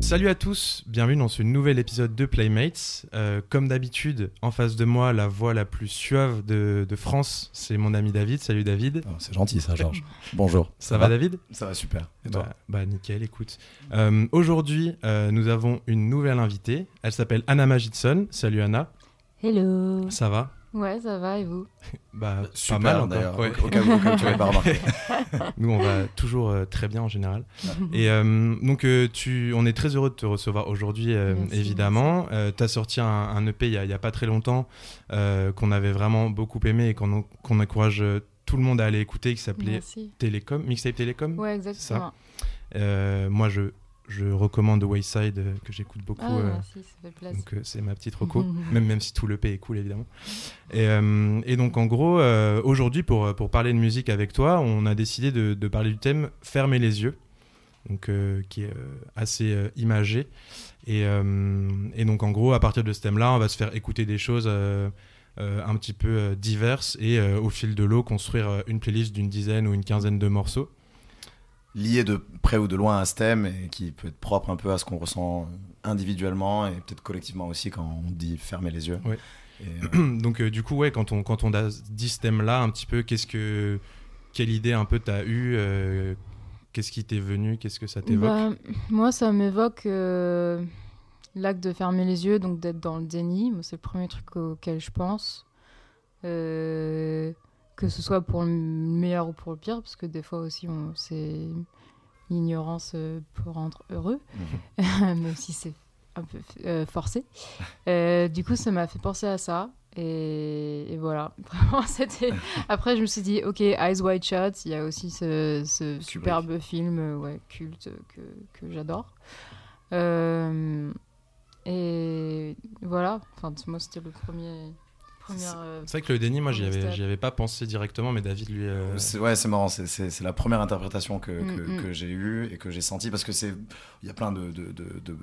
Salut à tous, bienvenue dans ce nouvel épisode de Playmates. Euh, comme d'habitude, en face de moi, la voix la plus suave de, de France, c'est mon ami David. Salut David. Oh, c'est gentil ça, Georges. Bonjour. Ça, va, David? Ça va super. Et toi? bah, bah, nickel, écoute. Euh, Aujourd'hui, euh, nous avons une nouvelle invitée. Elle s'appelle Anna Magidson. Salut Anna. Hello. Ça va? Ouais, ça va et vous? Bah, Super pas mal d'ailleurs, Ouais. au, cas où, tu l'avais pas remarqué. Nous, on va toujours euh, très bien en général. Et euh, donc, euh, tu, on est très heureux de te recevoir aujourd'hui, euh, évidemment. tu as sorti un, un EP il y, a, pas très longtemps euh, qu'on avait vraiment beaucoup aimé et qu'on encourage tout le monde à aller écouter, qui s'appelait. Télécom, Mixtape Télécom. Ouais, exactement. Euh, moi, je, je recommande Wayside, euh, que j'écoute beaucoup. Ah, euh, merci, ça fait plaisir. donc, euh, c'est ma petite reco, même, même si tout l'EP est cool, évidemment. Et, et donc, en gros, aujourd'hui, pour, pour parler de musique avec toi, on a décidé de, de parler du thème Fermer les yeux, donc, qui est assez imagé. Et, et donc, en gros, à partir de ce thème-là, on va se faire écouter des choses un petit peu diverses et au fil de l'eau, construire une playlist d'une dizaine ou une quinzaine de morceaux. Lié de près ou de loin à ce thème et qui peut être propre un peu à ce qu'on ressent individuellement et peut-être collectivement aussi quand on dit fermer les yeux. Euh, donc euh, du coup ouais quand on quand on a dit ce thème là un petit peu qu'est-ce que quelle idée un peu t'as eu euh, qu'est-ce qui t'est venu qu'est-ce que ça t'évoque? Bah, moi, ça m'évoque euh, l'acte de fermer les yeux, donc d'être dans le déni. C'est le premier truc auquel je pense. Euh, que ce soit pour le meilleur ou pour le pire, parce que des fois aussi, c'est l'ignorance peut rendre heureux, même si c'est un peu euh, forcé. Euh, du coup, ça m'a fait penser à ça. Et, et voilà, vraiment, c'était. Après, je me suis dit, ok, Eyes Wide Shut, il y a aussi ce, ce superbe film euh, ouais, culte que, que j'adore. Euh, et voilà, enfin, moi, c'était le premier. Première, euh, c'est vrai que le déni moi j'y avais pas pensé directement mais David lui euh, C'est- Ouais, c'est marrant. c'est- C'est c'est la première interprétation que, que, Mm, mm. que j'ai eue et que j'ai sentie parce que c'est il y a plein de, de, de, de,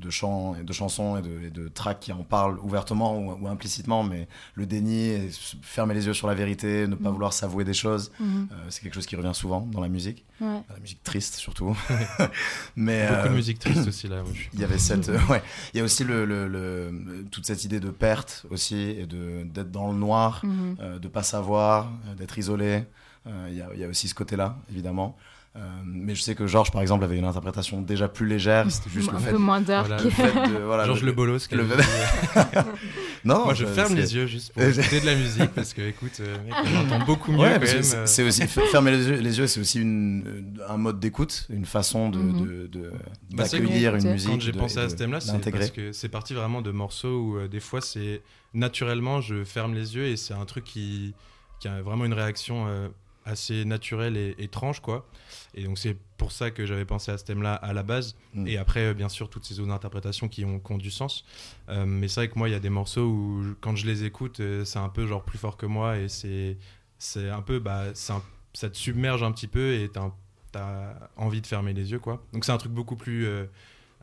de, chants et de chansons et de, et de tracks qui en parlent ouvertement ou, ou implicitement, mais le déni, fermer les yeux sur la vérité, ne pas Mm. vouloir s'avouer des choses, mhm, euh, c'est quelque chose qui revient souvent dans la musique, ouais. la musique triste surtout. mais beaucoup euh, de musique triste aussi là moi, je suis- il y avait cette ouais. Il y a aussi le, le- le- toute cette idée de perte aussi et de d'être dans le noir euh, de pas savoir euh, d'être isolé. Euh, il y, a, il y a aussi ce côté là évidemment Euh, mais je sais que Georges par exemple avait une interprétation déjà plus légère c'était juste un le fait, peu moins dark. Voilà, le fait de voilà Georges le- Bolos qui le- euh, non moi je ça- ferme les yeux juste pour écouter de la musique parce que écoute euh, mec, on entend beaucoup mieux Ouais, c'est- euh. c'est aussi fermer les yeux, les yeux c'est aussi une, un mode d'écoute, une façon de Mhm. Bah, c'est d'accueillir que- une musique. quand j'ai pensé à ce thème-là, c'est parce que c'est parti vraiment de morceaux où euh, des fois c'est naturellement je ferme les yeux et c'est un truc qui, qui a vraiment une réaction euh, assez naturelle et étrange quoi. Et donc c'est pour ça que j'avais pensé à ce thème-là à la base. Mm. Et après euh, bien sûr toutes ces autres interprétations qui ont, qui ont du sens. Euh, mais c'est vrai que moi il y a des morceaux où je- quand je les écoute euh, c'est un peu genre plus fort que moi et c'est c'est un peu bah un- ça te submerge un petit peu et t'as envie de fermer les yeux quoi. Donc c'est un truc beaucoup plus euh,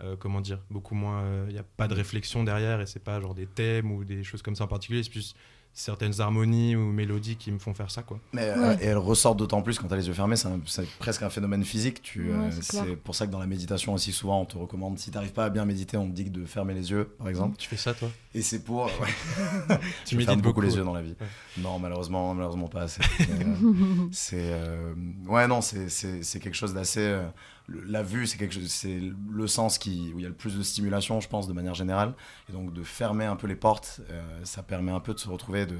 euh, comment dire, beaucoup moins. Il n'y a pas de réflexion derrière et c'est pas genre des thèmes ou des choses comme ça en particulier. C'est plus certaines harmonies ou mélodies qui me font faire ça, quoi. Mais, Ouais. euh, et elle ressort d'autant plus quand tu as les yeux fermés, c'est presque un phénomène physique. Tu, Ouais, euh, c'est pour ça que dans la méditation aussi, souvent, on te recommande, si tu n'arrives pas à bien méditer, on te dit de fermer les yeux, par exemple. Tu fais ça, toi? Et c'est pour. ouais, Tu médites beaucoup les yeux dans la vie. Ouais. Non, malheureusement, malheureusement pas assez. Euh, c'est. euh, ouais, non, c'est- c'est c'est quelque chose d'assez. Le- la vue, c'est quelque chose, c'est le sens qui, où il y a le plus de stimulation, je pense, de manière générale. Et donc, de fermer un peu les portes, euh, ça permet un peu de se retrouver, de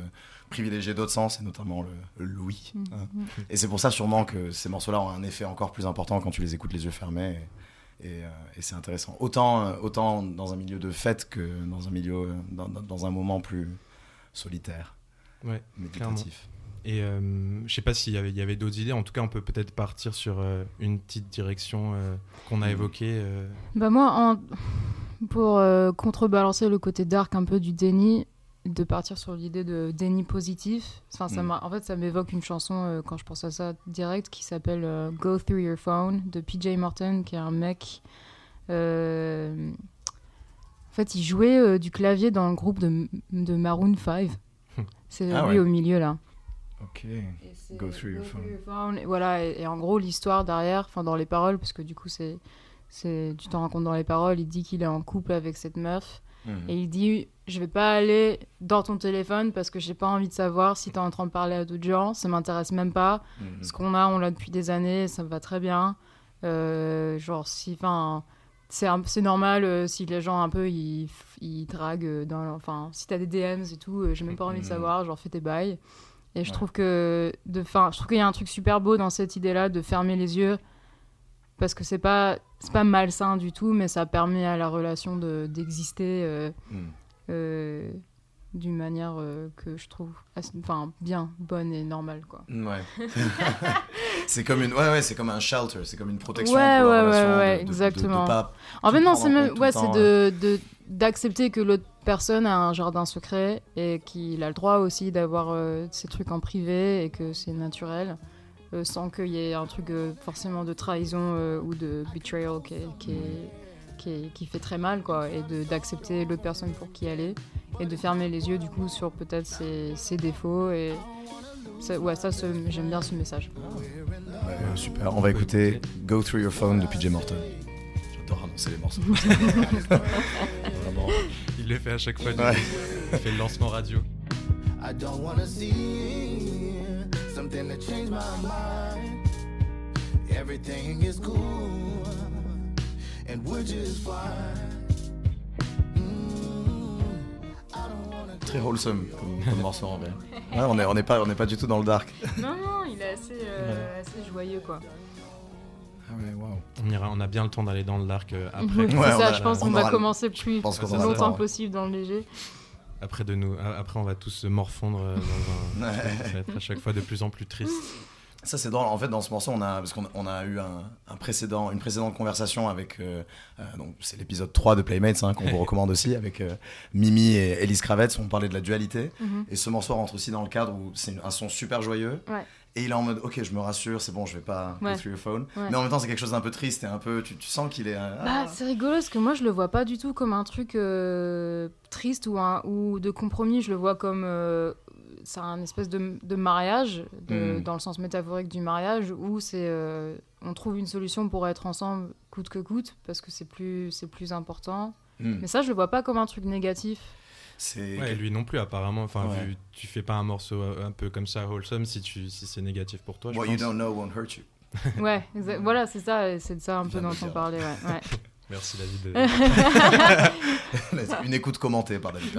privilégier d'autres sens, et notamment le, le l'ouïe. hein. Et c'est pour ça, sûrement, que ces morceaux-là ont un effet encore plus important quand tu les écoutes les yeux fermés. Et, et, euh, et c'est intéressant. Autant, euh, autant dans un milieu de fête que dans un milieu, dans, dans- un moment plus solitaire, Ouais, méditatif. Et euh, je sais pas s'il y avait, il y avait d'autres idées. En tout cas, on peut peut-être partir sur euh, une petite direction euh, qu'on a évoquée. euh. Bah moi, en- pour contrebalancer le côté dark un peu du déni, de partir sur l'idée de déni positif. Enfin, ça Mm. en fait, ça m'évoque une chanson euh, quand je pense à ça direct qui s'appelle euh, Go Through Your Phone de PJ Morton, qui est un mec. euh, En fait, il jouait du clavier dans le groupe de, de Maroon 5. C'est Ah lui ouais. au milieu là. Ok. Go through your phone. Et Voilà, et, et en gros, l'histoire derrière, enfin dans les paroles, parce que du coup, c'est, c'est, tu t'en rends compte dans les paroles, il dit qu'il est en couple avec cette meuf, Mhm. et il dit Je vais pas aller dans ton téléphone parce que j'ai pas envie de savoir si t'es en train de parler à d'autres gens, ça m'intéresse même pas. Mhm. Ce qu'on a, on l'a depuis des années, ça me va très bien. Euh, genre, si, enfin. C'est, normal euh, si les gens un peu ils, ils draguent dans enfin si t'as des DMs et tout euh, j'ai même pas envie de Mhm. savoir genre fais tes bails et je Ouais. trouve que de fin je trouve qu'il y a un truc super beau dans cette idée là de fermer les yeux parce que c'est pas c'est pas malsain du tout mais ça permet à la relation de d'exister euh, Mhm. euh, d'une manière euh, que je trouve assez- enfin bien bonne et normale quoi Ouais. c'est comme une, ouais, ouais, c'est comme un shelter, c'est comme une protection Ouais, pour la ouais, relation. ouais, de- exactement. de pas- En fait, non, c'est même, ouais, c'est de, de- d'accepter que l'autre personne a un jardin secret et qu'il a le droit aussi d'avoir euh, ses trucs en privé et que c'est naturel, euh, sans qu'il y ait un truc forcément de trahison ou de betrayal qui, est- qui, est- qui, est- qui fait très mal, quoi, et de, d'accepter l'autre personne pour qui elle est et de fermer les yeux du coup sur peut-être ses, ses défauts et ça, ouais, ça, j'aime bien ce message. Ouais, super. On va écouter Go Through Your Phone de PJ Morton. J'adore annoncer les morceaux. Vraiment. Il le fait à chaque fois. du Ouais. coup. Il fait le lancement radio. I don't wanna see something that changed my mind. Everything is cool, and we're just fine. Mm, Très wholesome comme, comme morceau en vrai. Ouais, on n'est on est pas, on est pas du tout dans le dark. Non, non, il est assez, euh, assez joyeux, quoi. Ah ouais. On, ira, on a bien le temps d'aller dans le dark euh, après. c'est ça, a- je pense on qu'on va aura- commencer plus qu'on aura longtemps le temps. possible dans le léger. Après, de nous, a- après, on va tous se morfondre euh, dans un. Ouais. Ça va être à chaque fois de plus en plus triste. Ça c'est drôle. En fait, dans ce morceau, on a parce qu'on on a eu un, un précédent, une précédente conversation avec euh, euh, donc c'est l'épisode 3 de Playmates hein, qu'on vous recommande aussi avec euh, Mimi et Elise Kravitz. On parlait de la dualité. Mhm. Et ce morceau rentre aussi dans le cadre où c'est un son super joyeux. Ouais. Et il est en mode, ok, je me rassure, c'est bon, je vais pas Ouais. go through your phone. Ouais. Mais en même temps, c'est quelque chose d'un peu triste et un peu, tu, tu sens qu'il est. Bah, ah. c'est rigolo parce que moi je le vois pas du tout comme un truc triste ou, un, ou de compromis. Je le vois comme c'est un espèce de, de mariage, de- Mm. dans le sens métaphorique du mariage, où c'est euh, on trouve une solution pour être ensemble coûte que coûte parce que c'est plus c'est plus important. Hmm. Mais ça je le vois pas comme un truc négatif. C'est. Ouais, lui non plus, apparemment. Enfin, Ouais. vu- tu fais pas un morceau euh, un peu comme ça, wholesome, si, tu, si c'est négatif pour toi. je What you pense. don't know won't hurt you. Ouais, exa- voilà c'est ça, c'est de ça un peu dont on parlait. Ouais, ouais. Merci, David. de- Une écoute commentée par David.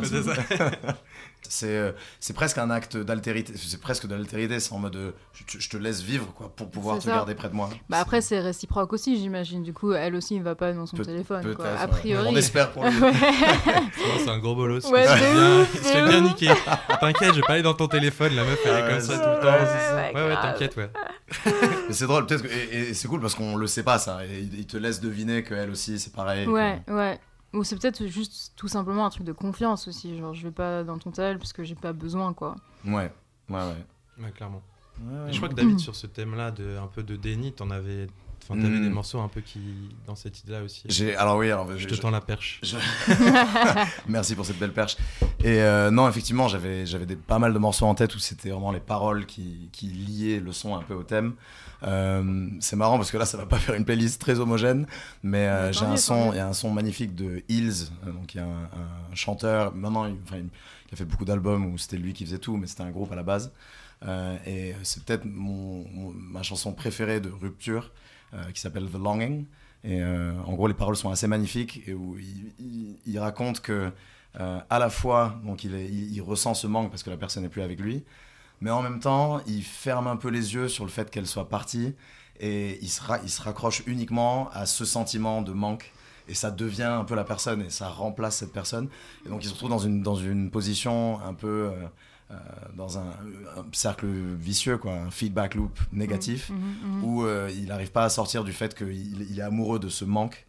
C'est euh, c'est presque un acte d'altérité. C'est presque de l'altérité. C'est en mode euh, je, te- je te laisse vivre quoi, pour pouvoir te ça. garder près de moi. Bah après c'est réciproque aussi j'imagine. Du coup elle aussi ne va pas dans son téléphone. Peut-être. Quoi. ouais. A priori. On espère pour lui. C'est un gros bolos. Ouais, il se fait de bien, bien niquer. T'inquiète, je vais pas aller dans ton téléphone. La meuf, elle est comme ça tout le temps. ouais, ouais, t'inquiète, ouais. Mais c'est drôle, peut-être que- et, et c'est cool parce qu'on le sait pas ça. Et il te laisse deviner qu'elle aussi c'est pareil. Ouais, ouais. Ou c'est peut-être juste tout simplement un truc de confiance aussi. Genre, je vais pas dans ton tel parce que j'ai pas besoin, quoi. Ouais, ouais, ouais. Ouais, clairement. Ouais, je crois que David, sur ce thème-là, de, un peu de déni, t'en avais, enfin, t'avais Mm. des morceaux un peu qui, dans cette idée-là aussi. J'ai alors oui, alors Je je- te tends la perche. je- Merci pour cette belle perche. Et euh, non, effectivement, j'avais j'avais des- pas mal de morceaux en tête où c'était vraiment les paroles qui, qui liaient le son un peu au thème. Euh, c'est marrant parce que là, ça va pas faire une playlist très homogène, mais euh, j'ai un son, il y a un son magnifique de Hills, euh, donc il y a un, un chanteur. Maintenant, il, enfin, il- il a fait beaucoup d'albums où c'était lui qui faisait tout, mais c'était un groupe à la base. Euh, et c'est peut-être mon, mon- ma chanson préférée de rupture, euh, qui s'appelle The Longing. Et euh, en gros, les paroles sont assez magnifiques où il, raconte que euh, à la fois, donc il, ressent ce manque parce que la personne n'est plus avec lui, mais en même temps, il ferme un peu les yeux sur le fait qu'elle soit partie et il se, raccroche uniquement à ce sentiment de manque. Et ça devient un peu la personne et ça remplace cette personne. Et donc il se retrouve dans une, dans une position un peu euh, euh, dans un, un cercle vicieux, quoi, un feedback loop négatif Mhm, mhm, où euh, il n'arrive pas à sortir du fait qu'il il est amoureux de ce manque.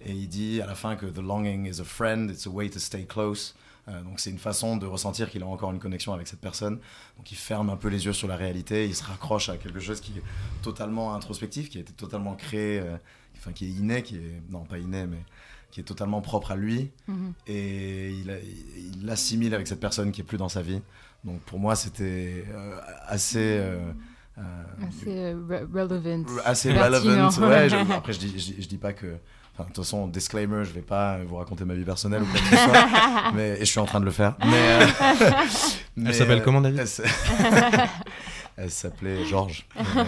Et il dit à la fin que The longing is a friend, it's a way to stay close. Euh, donc c'est une façon de ressentir qu'il a encore une connexion avec cette personne. Donc il ferme un peu les yeux sur la réalité, il se raccroche à quelque chose qui est totalement introspectif, qui a été totalement créé, enfin qui est inné, qui est non pas inné mais qui est totalement propre à lui et il, a- il l'assimile avec cette personne qui est plus dans sa vie. Donc pour moi, c'était euh, assez. euh, euh, Assez euh, re- relevant. assez relevant. Ouais, je- après, je dis, je, dis- je dis pas que. Enfin, de toute façon, disclaimer, je vais pas vous raconter ma vie personnelle ou quoi que ce soit. mais, et je suis en train de le faire. Mais, euh, mais, s'appelle euh, comment, David Elle, elle s'appelait Georges. Et, euh,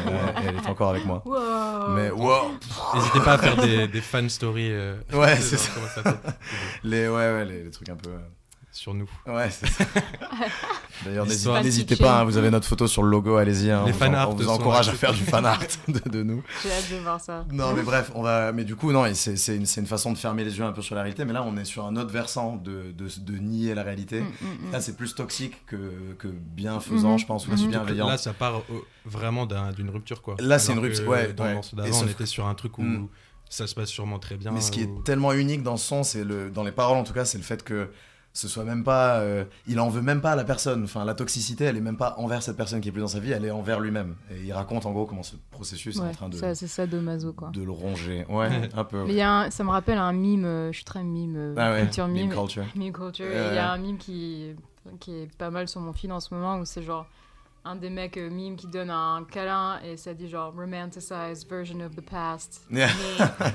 elle est encore avec moi. Wow. Mais wow, N'hésitez pas à faire des, des fan stories. euh, Ouais, c'est ça. les, ouais, ouais, les, les trucs un peu. Euh, Sur nous. Ouais, c'est ça. D'ailleurs, n'hésitez pas, hein, vous avez notre photo sur le logo, allez-y. hein, Les on vous fan en- art on vous encourage à faire du fan art de, de nous. J'ai hâte de voir ça. Non, mais bref, on va. Mais du coup, non, et c'est c'est une, c'est une façon de fermer les yeux un peu sur la réalité. Mais là, on est sur un autre versant de, de, de nier la réalité. Mm, mm, mm. Là, c'est plus toxique que, que bienfaisant, Mhm. je pense, ou Mhm. que bienveillant. Là, ça part au- vraiment d'un- d'une rupture, quoi. Là, c'est une que rupture, ouais, Dans ouais. Et on était sur un truc où Mm. ça se passe sûrement très bien. Mais ce qui est tellement unique dans ce son, c'est le, dans les paroles en tout cas, c'est le fait que ce soit même pas, euh, il en veut même pas à la personne. Enfin, la toxicité, elle est même pas envers cette personne qui est plus dans sa vie, elle est envers lui-même. Et il raconte en gros comment ce processus est en train de, ça, c'est ça de Mazo quoi. de le ronger. Ouais, un peu. Mais il y a un- ça me rappelle un mime, euh, je suis très mime, euh, Ah ouais, culture mime. meme culture. Meme culture. Il y a un mime qui, qui est pas mal sur mon feed en ce moment où c'est genre un des mecs euh, mime qui donne un câlin et ça dit genre romanticized version of the past. Yeah.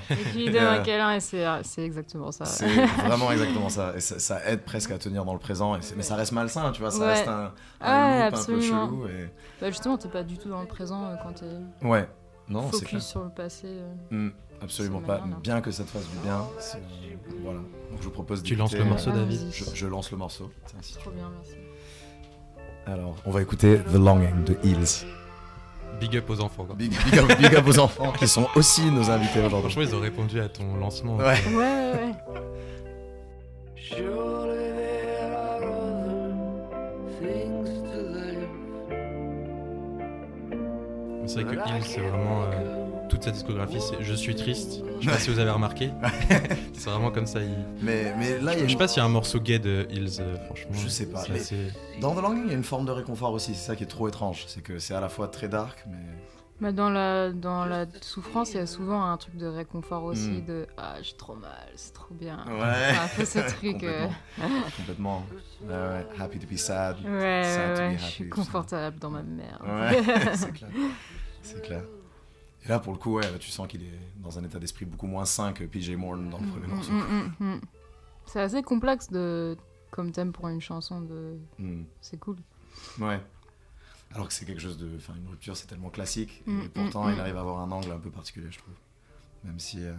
Mais- et puis il donne Yeah. un câlin et c'est euh, c'est exactement ça. C'est vraiment exactement ça. Et ça, ça aide presque à tenir dans le présent. Et mais ça reste malsain, tu vois. Ça Ouais. reste un, un Ouais, loop un peu absolument. chelou. Et... Bah, justement, t'es pas du tout dans le présent euh, quand t'es Ouais, non, c'est focus clair. sur le passé. euh. Hmm, absolument pas. Bien que ça te fasse du bien. Voilà. Donc je vous propose Tu lances le morceau, Ah, David. Je, je lance le morceau. Tiens, si tu Trop bien, merci. Alors, on va écouter The Longing de Hills. Big up aux enfants, quoi. Big, big up, big up aux enfants qui sont aussi nos invités aujourd'hui. Franchement, ils ont répondu à ton lancement. Ouais. Ouais, ouais, ouais. Surely there are other things to live. C'est vrai que Hill, c'est vraiment. euh, toute sa discographie, c'est Je suis triste. Je sais pas si vous avez remarqué. c'est vraiment comme ça. il- Mais, mais là, il y a Je sais une- pas s'il y a un morceau gay de Hills, euh, franchement. Je sais pas, c'est mais- assez- dans The Longing, il y a une forme de réconfort aussi. C'est ça qui est trop étrange. C'est que c'est à la fois très dark, mais. Dans, la, dans la souffrance, il y a souvent un truc de réconfort aussi, Mm. de Ah, j'ai trop mal, c'est trop bien. Ouais. Enfin, un peu ce truc. euh, Complètement. Complètement. Ouais, ouais. Happy to be sad. Ouais, ouais, Sad to be ouais, happy je suis confortable dans ma merde. Ouais, c'est clair. C'est clair. Et là, pour le coup, ouais, là, tu sens qu'il est dans un état d'esprit beaucoup moins sain que PJ Morton dans le premier Mm, morceau. mm, mm, mm. C'est assez complexe de, comme thème pour une chanson. De... Mm. C'est cool. Ouais. Alors que c'est quelque chose de. Enfin, une rupture, c'est tellement classique. Mm, et pourtant, mm, il mm. arrive à avoir un angle un peu particulier, je trouve. Même si. euh,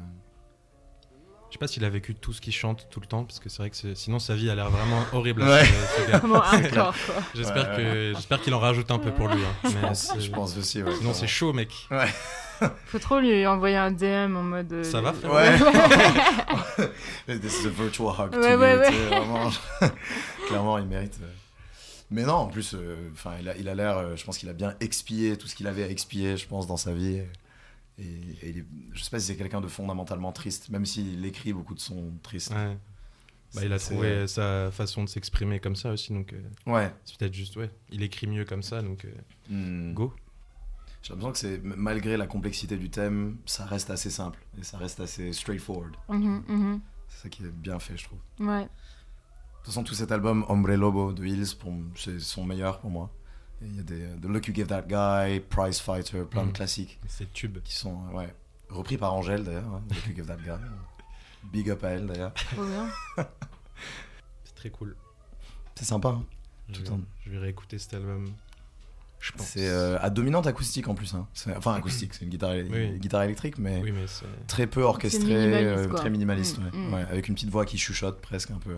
Je sais pas s'il a vécu tout ce qu'il chante tout le temps, parce que c'est vrai que c'est- sinon sa vie a l'air vraiment horrible. à Ouais. J'espère Ouais, que j'espère qu'il en rajoute un peu pour lui. hein. je, Mais pense, je pense aussi, ouais. Sinon c'est chaud, mec. Faut trop lui envoyer un DM en mode. euh, Ça va, frérot Ouais. This is a virtual hug. to Ouais, you, ouais, vraiment. Clairement, il mérite. euh. Mais non, en plus, euh, enfin, il a il a l'air. euh, je pense qu'il a bien expié tout ce qu'il avait à expier, je pense, dans sa vie. Et, et il est- je sais pas si c'est quelqu'un de fondamentalement triste, même s'il écrit beaucoup de sons tristes. Ouais. Bah, il a trouvé sa façon de s'exprimer comme ça aussi, donc euh, Ouais. c'est peut-être juste, ouais, il écrit mieux comme ça, donc euh, Hmm. go. J'ai l'impression que c'est malgré la complexité du thème, ça reste assez simple et ça reste assez straightforward. Mhm, mhm. C'est ça qui est bien fait, je trouve. Ouais. De toute façon, tout cet album Hombre Lobo de Hills, c'est son meilleur pour moi. Il y a des The Look You Give That Guy, Prize Fighter, plein de Mhm. classiques C'est tube. qui sont euh, ouais, repris par Angèle d'ailleurs. hein, The Look You Give That Guy. Big up à elle d'ailleurs. Trop bien. C'est très cool. C'est sympa. hein. Je Tout vais, en- je vais réécouter cet album. Je pense. C'est euh, à dominante acoustique en plus. hein. C'est- Enfin, acoustique, c'est une guitare, Oui. une guitare électrique, mais Oui, mais c'est. très peu orchestré, minimaliste, euh, très minimaliste. Mm, ouais. Ouais, avec une petite voix qui chuchote presque un peu.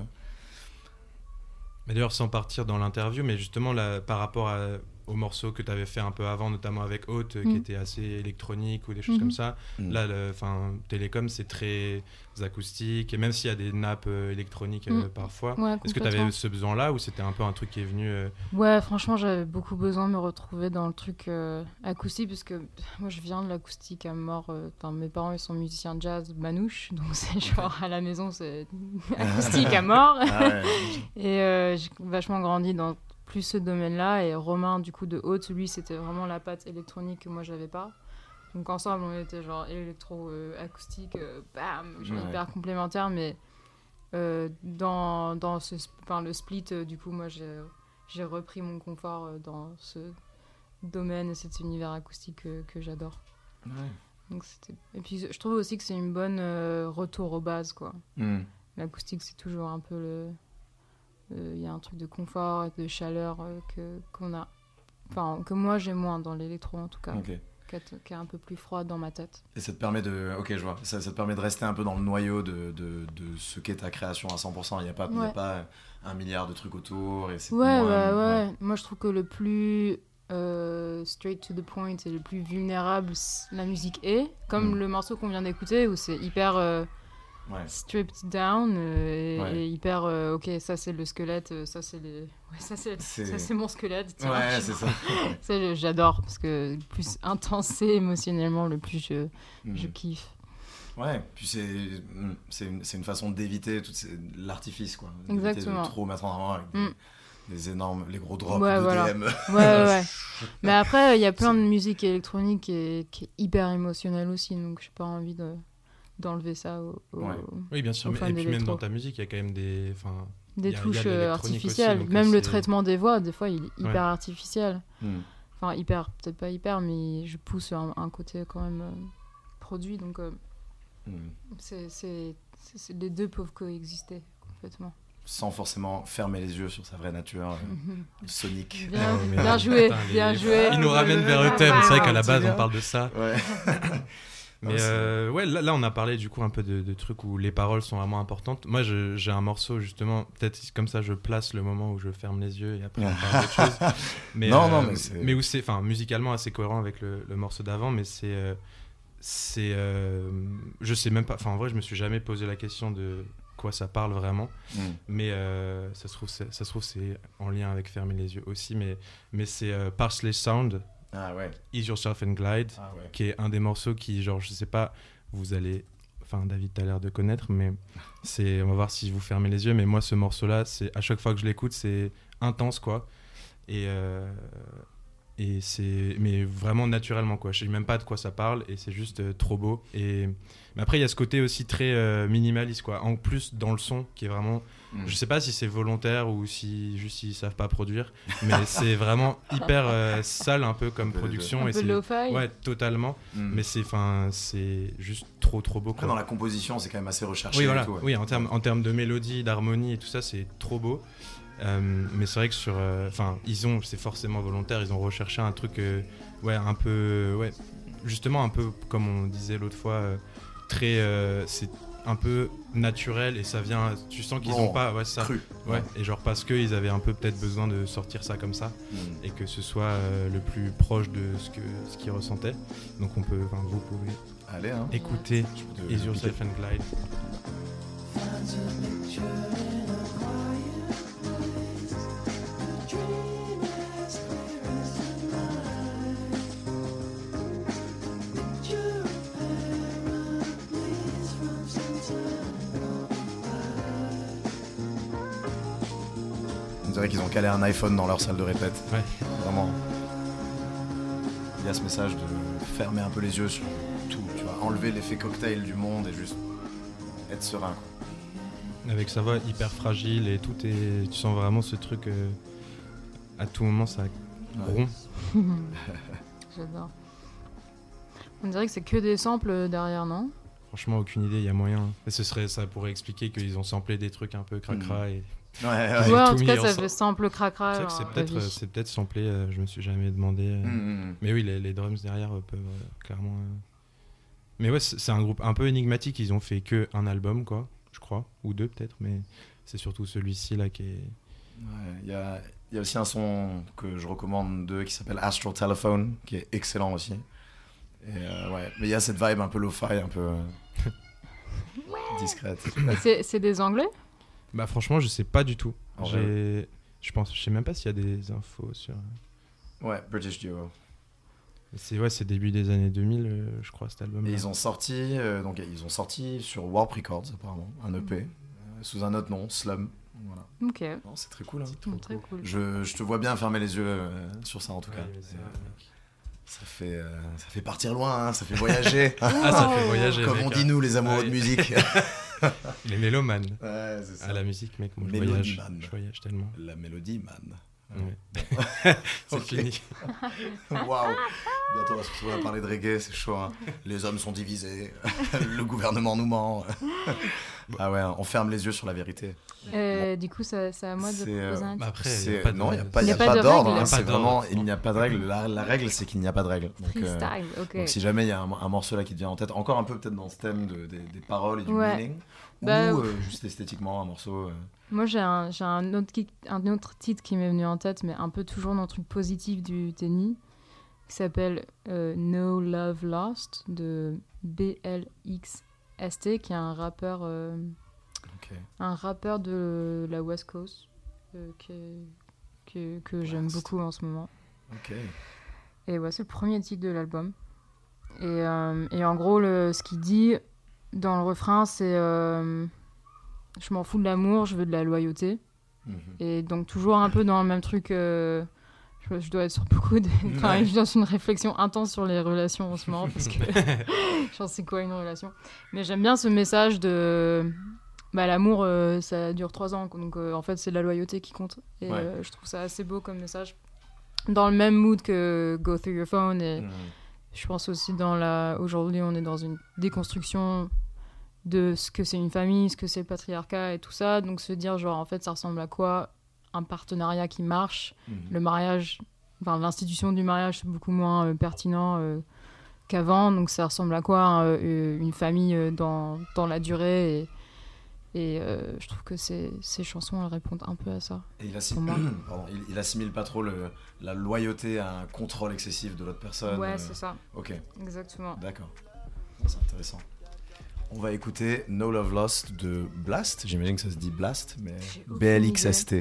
Mais d'ailleurs, sans partir dans l'interview, mais justement, là, par rapport à- au morceau que tu avais fait un peu avant, notamment avec Haute, euh, qui Mhm. était assez électronique ou des choses Mhm. comme ça, Mm. là, le- enfin, Télécom, c'est très acoustique, et même s'il y a des nappes euh, électroniques euh, Mhm. parfois. Ouais, Est-ce que tu avais ce besoin-là ou c'était un peu un truc qui est venu euh, Ouais, franchement, j'avais beaucoup besoin de me retrouver dans le truc euh, acoustique, parce que moi, je viens de l'acoustique à mort. euh, Enfin, mes parents, ils sont musiciens de jazz manouche, donc c'est genre à la maison, c'est acoustique à mort. Ah ouais. Et euh, j'ai vachement grandi dans plus ce domaine-là. Et Romain, du coup, de haute, lui, c'était vraiment la patte électronique que moi, j'avais pas. Donc ensemble, on était genre électro euh, acoustique, euh, bam, genre Ouais. hyper complémentaire, mais euh, dans, dans ce, enfin, le split, euh, du coup, moi j'ai j'ai repris mon confort dans ce domaine et cet univers acoustique que, j'adore. Donc c'était et puis je trouve aussi que c'est une bonne retour aux bases quoi. Hmm. L'acoustique c'est toujours un peu le il y a un truc de confort et de chaleur euh, que qu'on a enfin que moi j'ai moins dans l'électro en tout cas qui est, un peu plus froid dans ma tête. Et ça te permet de, ok, je vois, ça, ça te permet de rester un peu dans le noyau de, de, de ce qu'est ta création à 100%. Il n'y a, pas- il y a Ouais. pas un milliard de trucs autour. Et c'est Ouais, moins- ouais, ouais, Moi, je trouve que le plus euh, straight to the point et le plus vulnérable la musique est, comme Mm. le morceau qu'on vient d'écouter, où c'est hyper euh, Ouais. stripped down euh, et, Ouais. et hyper euh, ok, ça c'est le squelette, euh, ça c'est les... ouais, ça c'est mon squelette. tiens. Ouais, c'est ça. J'adore parce que plus intense c'est émotionnellement, le plus je, je kiffe. Ouais, puis c'est hmm, c'est une, façon d'éviter tout l'artifice, quoi. Exactement. De trop mettre en avant avec des, Mm. des énormes, les gros drops Ouais, de voilà. DM. Ouais, ouais, ouais. Mais après, il y a plein de musique électronique qui est, qui est hyper émotionnelle aussi, donc j'ai pas envie de d'enlever ça au, au- Ouais. Oui, bien sûr. Aux mais- et puis même dans ta musique, il y a quand même des. Enfin, des Il y a- il y a touches euh, artificielles. aussi, Même le traitement des voix, des fois, il est hyper Ouais. artificiel. Hmm. Enfin, hyper, peut-être pas hyper, mais je pousse un, un côté quand même euh, produit, donc euh, Hmm. c'est, c'est, c'est- c'est- les deux peuvent coexister complètement. Sans forcément fermer les yeux sur sa vraie nature euh, sonique. Bien, Oh, bien joué, bien joué. Il nous ramène vers le thème. C'est vrai qu'à la base, on parle de ça. Ouais. Mais c'est- euh, ouais, là, là, on a parlé du coup un peu de, de trucs où les paroles sont vraiment importantes. Moi, j'ai un morceau justement, peut-être comme ça, je place le moment où je ferme les yeux et après on parle d'autre chose. Mais, Non, euh, non, mais c'est- mais où c'est, enfin, musicalement assez cohérent avec le, le morceau d'avant, mais c'est, euh, c'est, euh, je sais même pas. Enfin, en vrai, je me suis jamais posé la question de quoi ça parle vraiment. Hmm. Mais ça se trouve, c'est, ça se trouve, c'est en lien avec fermer les yeux aussi. Mais, mais c'est Parsley Sound, Ah ouais. Ease Yourself and Glide Ah ouais. qui est un des morceaux qui, genre, je sais pas, vous allez. Enfin, David, t'as l'air de connaître, mais c'est. On va voir si vous fermez les yeux, mais moi, ce morceau-là, c'est à chaque fois que je l'écoute, c'est intense, quoi. Et. euh, et c'est. Mais vraiment naturellement, quoi. Je sais même pas de quoi ça parle, et c'est juste euh, trop beau. Et. Mais après, il y a ce côté aussi très euh, minimaliste, quoi. En plus, dans le son, qui est vraiment. Hmm. Je sais pas si c'est volontaire ou si juste ils savent pas produire, mais c'est vraiment hyper euh, sale un peu comme Un peu production. Un et peu. Ouais, totalement. Hmm. Mais c'est, enfin, c'est juste trop, trop beau. Après, Quoi. dans la composition, c'est quand même assez recherché. Oui, et voilà. tout, ouais. Oui, en termes, en termes de mélodie, d'harmonie et tout ça, c'est trop beau. Euh, mais c'est vrai que sur, euh, enfin, ils ont, c'est forcément volontaire. Ils ont recherché un truc, euh, ouais, un peu, ouais, justement un peu comme on disait l'autre fois, euh, très, euh, c'est un peu naturel et ça vient. Tu sens qu'ils Raw, ont pas, ouais, ça. Cru. Ouais, et genre parce qu'ils avaient un peu peut-être besoin de sortir ça comme ça Hmm. et que ce soit euh, le plus proche de ce que ce qu'ils ressentaient. Donc on peut, enfin, vous pouvez Allez, hein. écouter Is Yourself and Glide. Dirait qu'ils ont calé un iPhone dans leur salle de répète. Ouais. Vraiment. Il y a ce message de fermer un peu les yeux sur tout, tu vois, enlever l'effet cocktail du monde et juste être serein. quoi. Avec sa voix hyper fragile et tout est, tu sens vraiment ce truc. euh, à tout moment, ça Ouais. rompt. J'adore. On dirait que c'est que des samples euh, derrière, non? Franchement, aucune idée, il y a moyen. Et ce serait, ça pourrait expliquer qu'ils ont samplé des trucs un peu Mm. cracra. Et... Ouais, ouais. Ouais, en tout cas, ça ensemble. fait sample cracra. C'est peut-être, euh, c'est peut-être samplé. euh, je me suis jamais demandé. euh. Hmm, hmm. Mais oui, les, les drums derrière euh, peuvent euh, clairement. euh. Mais ouais, c'est c'est un groupe un peu énigmatique. Ils ont fait que un album, quoi, je crois, ou deux peut-être, mais c'est surtout celui-ci là qui est. Ouais, Il y, a, il y a aussi un son que je recommande d'eux qui s'appelle Astral Telephone, qui est excellent aussi. Et euh, ouais, mais il y a cette vibe un peu lo-fi, un peu euh, discrète. C'est des anglais? Bah franchement, je sais pas du tout. J'ai, je pense, je sais même pas s'il y a des infos sur. Ouais, British Duo. C'est ouais, c'est début des années 2000, euh, je crois, cet album. Et ils ont sorti, euh, donc ils ont sorti sur Warp Records apparemment, un EP, euh, sous un autre nom, Slum. Voilà. Ok, Non, c'est très cool. hein. Mm, très cool. Je, je te vois bien fermer les yeux euh, sur ça en tout cas. Ouais, Ça fait, euh, ça fait partir loin, hein, ça fait voyager. Ah, ça fait voyager. Comme mec, on hein. dit nous, les amoureux Ah de oui. musique. Les mélomanes. ouais, c'est ça. À la musique, mec, moi je voyage. man. Je voyage tellement. La mélodie, man. Ouais. c'est fini. Waouh Bientôt on va se retrouver à parler de reggae, c'est chaud. hein. Les hommes sont divisés, le gouvernement nous ment. Ah ouais, on ferme les yeux sur la vérité. Euh, du coup, ça- c'est à moi de proposer euh, un Bah titre. après, il n'y a pas, d'ordre. hein, C'est vraiment, il n'y a pas de règle. La, la règle, c'est qu'il n'y a pas de règle. Donc, euh, donc si jamais il y a un, un morceau là qui te vient en tête, encore un peu peut-être dans ce thème de- des, des paroles et du Ouais. meaning, Bah, ou euh, juste esthétiquement un morceau. euh, Moi, j'ai un, autre, qui- un autre titre qui m'est venu en tête, mais un peu toujours dans le truc positif du tennis, qui s'appelle euh, No Love Lost de BLXST, qui est un rappeur, euh, un rappeur de la West Coast, euh, que, j'aime beaucoup en ce moment. Et ouais, c'est le premier titre de l'album. Et, euh, et en gros, le, ce qu'il dit dans le refrain, c'est Je m'en fous de l'amour, je veux de la loyauté. Mhm. Et donc, toujours un peu dans le même truc. euh, je, je dois être sur beaucoup de. Enfin, Ouais. je suis dans une réflexion intense sur les relations en ce moment, parce que je pense c'est quoi une relation? Mais j'aime bien ce message de. Bah, l'amour, euh, ça dure trois ans, donc euh, en fait, c'est la loyauté qui compte. Et Ouais. euh, je trouve ça assez beau comme message. Dans le même mood que Go Through Your Phone et Mhm. je pense aussi dans la. Aujourd'hui, on est dans une déconstruction de ce que c'est une famille, ce que c'est le patriarcat et tout ça. Donc se dire, genre, en fait, ça ressemble à quoi un partenariat qui marche Mhm. Le mariage, enfin, l'institution du mariage, c'est beaucoup moins euh, pertinent euh, qu'avant. Donc ça ressemble à quoi euh, une famille dans, dans la durée et, et euh, je trouve que ces, ces chansons, elles répondent un peu à ça. Et il, assimile, moi. pardon, il, il assimile pas trop le, la loyauté à un contrôle excessif de l'autre personne. ouais, euh, c'est ça, Ok, exactement. d'accord. C'est intéressant. On va écouter No Love Lost de Blast. J'imagine que ça se dit Blast, mais BLXST.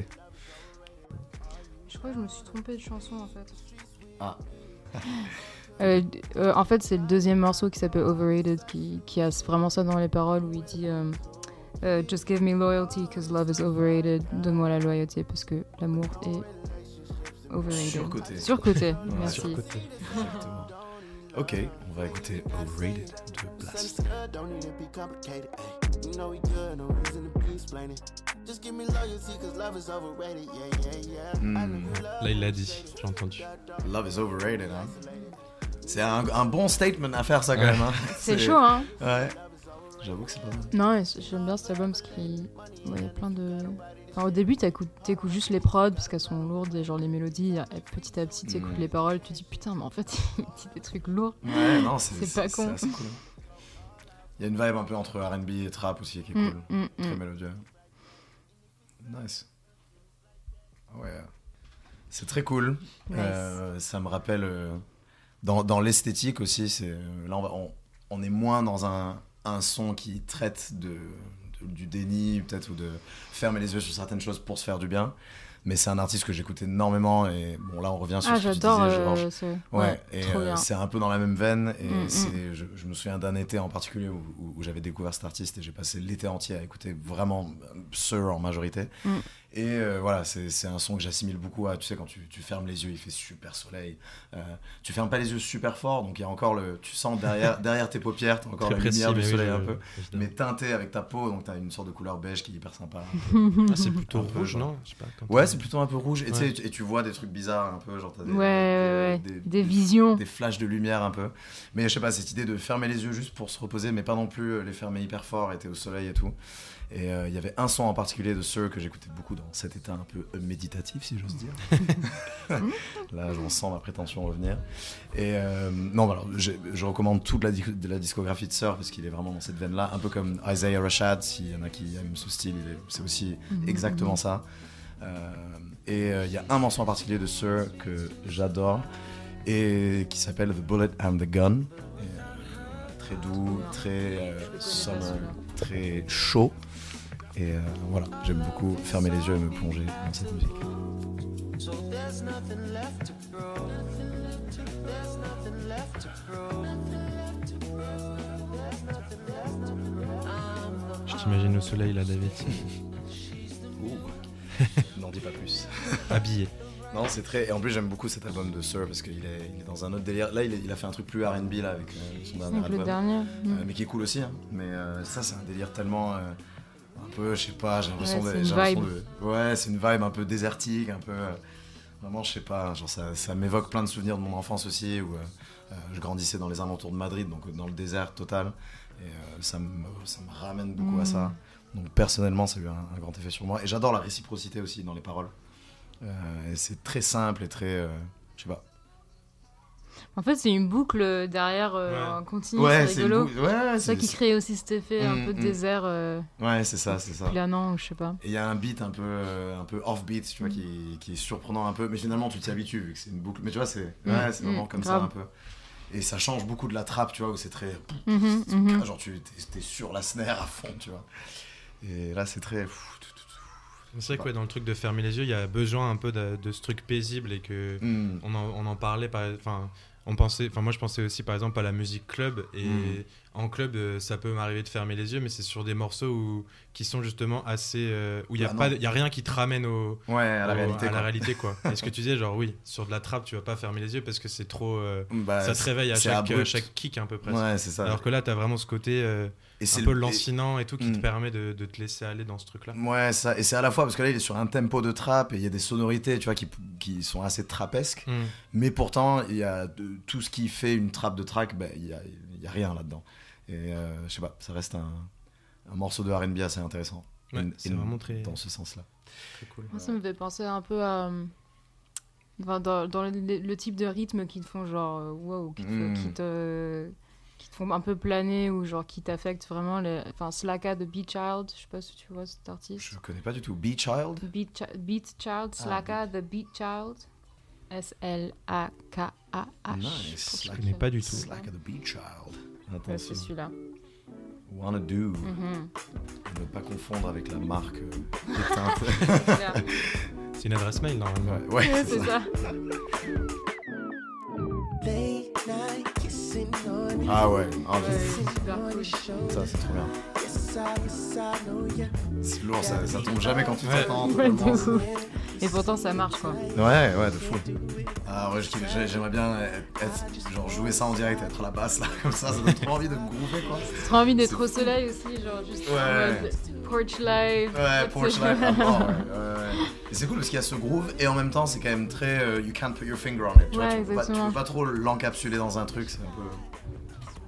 Je crois que je me suis trompée de chanson en fait. Ah. Euh, euh, en fait, c'est le deuxième morceau qui s'appelle Overrated qui, qui a vraiment ça dans les paroles où il dit euh, euh, Just give me loyalty because love is overrated. Donne-moi la loyauté parce que l'amour est overrated. Surcoté. Surcoté, merci. Surcoté. Exactement. Ok, on va écouter Overrated de Blast. Hmm. Là, il l'a dit, j'ai entendu. Love is overrated, hein. C'est un, un bon statement à faire ça quand Ouais. même. hein. C'est chaud, hein Ouais. J'avoue que c'est pas mal. Non, j'aime bien cet album parce qu'il ouais, y a plein de. Au début, t'écoutes t'écoutes juste les prods parce qu'elles sont lourdes et genre les mélodies. Et petit à petit, tu écoutes Mhm. les paroles, tu te dis putain, mais en fait, il dit des trucs lourds. Ouais, non, c'est C'est pas con. assez cool. Il y a une vibe un peu entre RB et trap aussi qui est Mm, cool. mm, Très mm. mélodieux. Nice. Ouais. C'est très cool. Nice. Euh, ça me rappelle. euh, dans dans l'esthétique aussi, c'est là, on, va- on, on est moins dans un, un son qui traite de- du déni, peut-être, ou de fermer les yeux sur certaines choses pour se faire du bien. Mais c'est un artiste que j'écoute énormément. Et bon, là, on revient sur Ah, ce que tu disais, euh, ce- Ouais, Ouais, et euh, c'est un peu dans la même veine. Et Mm, mm. je, je me souviens d'un été en particulier où, où- où j'avais découvert cet artiste et j'ai passé l'été entier à écouter vraiment euh, Sir en majorité. Mm. Et euh, voilà, c'est, c'est un son que j'assimile beaucoup à, tu sais, quand tu, tu fermes les yeux, il fait super soleil. Euh, tu fermes pas les yeux super fort, donc il y a encore le. Tu sens derrière, derrière tes paupières, t'as encore Très la précis, lumière du oui, soleil un peu. Mais teinté avec ta peau, donc t'as une sorte de couleur beige qui est hyper sympa. Ah, c'est plutôt peu, rouge, non Je sais pas, Ouais, c'est plutôt un peu rouge. Et, tu Ouais. tu- et tu vois des trucs bizarres un peu, genre t'as des, Ouais, des- ouais. des- Des visions. des flashs de lumière un peu. Mais je sais pas, cette idée de fermer les yeux juste pour se reposer, mais pas non plus les fermer hyper fort, était au soleil et tout. Et euh, il y avait un son en particulier de Sir que j'écoutais beaucoup dans cet état un peu méditatif, si j'ose dire. Là, j'en sens ma prétention revenir. Et euh, non, bah alors, je recommande toute la, de la discographie de Sir parce qu'il est vraiment dans cette veine-là, un peu comme Isaiah Rashad, s'il y en a qui aiment ce style, c'est aussi Mhm, exactement ça. Euh, et il y a un morceau en particulier de Sir que j'adore et qui s'appelle The Bullet and the Gun. Et, très doux, très summer, très chaud. Et euh, voilà, j'aime beaucoup fermer les yeux et me plonger dans cette musique. Je t'imagine au soleil, là, David, N'en dis pas plus. habillé. Non, c'est très. Et en plus, j'aime beaucoup cet album de Sir parce qu'il est, il est dans un autre délire. Là, il, est- il a fait un truc plus RB là avec euh, son dernier album. dernier. Euh, mais qui est cool aussi. hein. Mais euh, ça, c'est un délire tellement. Un peu, je sais pas, j'ai l'impression Ouais, de- Ouais, c'est une vibe un peu désertique, un peu. euh, vraiment, je sais pas, genre ça, ça m'évoque plein de souvenirs de mon enfance aussi où euh, euh, je grandissais dans les alentours de Madrid, donc dans le désert total. Et euh, ça, me, ça me ramène beaucoup à Mm. ça. Donc personnellement, ça a eu un, un grand effet sur moi. Et j'adore la réciprocité aussi dans les paroles. Et c'est très simple et très. je sais pas. En fait, c'est une boucle derrière euh, Ouais. un continu, Ouais, c'est rigolo. ouais, C'est ça qui crée aussi cet effet un Mm, peu de mm. désert euh, Ouais, c'est ça, c'est ça. planant, je sais pas. Et il y a un beat un peu, euh, un peu off-beat, tu vois, qui, qui est surprenant un peu. Mais finalement, tu t'y habitues vu que c'est une boucle. Mais tu vois, c'est Mm, ouais, c'est vraiment mm, comme grave. ça un peu. Et ça change beaucoup de la trappe, tu vois, où c'est très. Mhm, mhm. Genre, tu es, sur la snare à fond, tu vois. Et là, c'est très. C'est vrai que ouais, dans le truc de fermer les yeux, il y a besoin un peu de, de ce truc paisible et que Mm. on, en, on en parlait. par- Enfin, on pensait. Enfin, moi, je pensais aussi par exemple à la musique club et Mm. en club, euh, ça peut m'arriver de fermer les yeux, mais c'est sur des morceaux où, qui sont justement assez euh, où il y a Ah, pas, il y a rien qui te ramène au, Ouais, à la au- réalité. à quoi. la réalité quoi. Et ce que tu disais, genre oui, sur de la trappe, tu vas pas fermer les yeux parce que c'est trop. euh, Bah, ça te réveille à chaque, chaque kick un peu presque. Ouais, c'est ça. Alors que là, t'as vraiment ce côté euh, et c'est un peu le- lancinant et tout qui te Mm. permet de, de te laisser aller dans ce truc-là. Ouais, ça. Et c'est à la fois parce que là, il est sur un tempo de trap et il y a des sonorités, tu vois, qui, qui sont assez trapesques. Mm. Mais pourtant, il y a de- tout ce qui fait une trappe de track, ben, il y a, il y a rien là-dedans. Et euh, je sais pas, ça reste un, un morceau de R&B assez intéressant. Ouais, In- c'est vraiment très, dans ce sens-là. très cool. Moi, ça me fait penser un peu à. euh, enfin, dans, dans le, le type de rythme qui te font genre. euh, Wow, qui te, qui te, qui te font un peu planer ou genre qui t'affectent vraiment. Les... Enfin, Slaka de Beat Child, je sais pas si tu vois cet artiste. Je connais pas du tout. Beat Child? Beat, Chi- Beat Child, Ah, Slaka the Beat Child. S-L-A-K-A-H. Nice. Je connais pas du tout. Slack of the Beat Child. Ouais, c'est celui-là. Wanna Do. Mhm. Ne pas confondre avec la marque euh, éteinte. C'est une adresse mail normalement. ouais, ouais, Ouais, c'est c'est ça. ça. Ah ouais, ah, Ouais, super cool. ça c'est trop bien. C'est lourd, ça, ça tombe jamais quand tu Ouais. t'attends. Ouais. Et pourtant, ça marche quoi. Ouais, ouais, de fou. Ah ouais, j'aimerais bien être, genre jouer ça en direct, être à la basse là, comme ça, ça donne trop envie de groover quoi. J'ai trop envie d'être au soleil aussi, genre juste en Ouais. mode porch live. Ouais, Porch Life, à mort, ouais, ouais, ouais. Et c'est cool parce qu'il y a ce groove et en même temps c'est quand même très euh, you can't put your finger on it. Tu, vois, Ouais, tu, peux pas, tu peux pas trop l'encapsuler dans un truc, c'est un peu.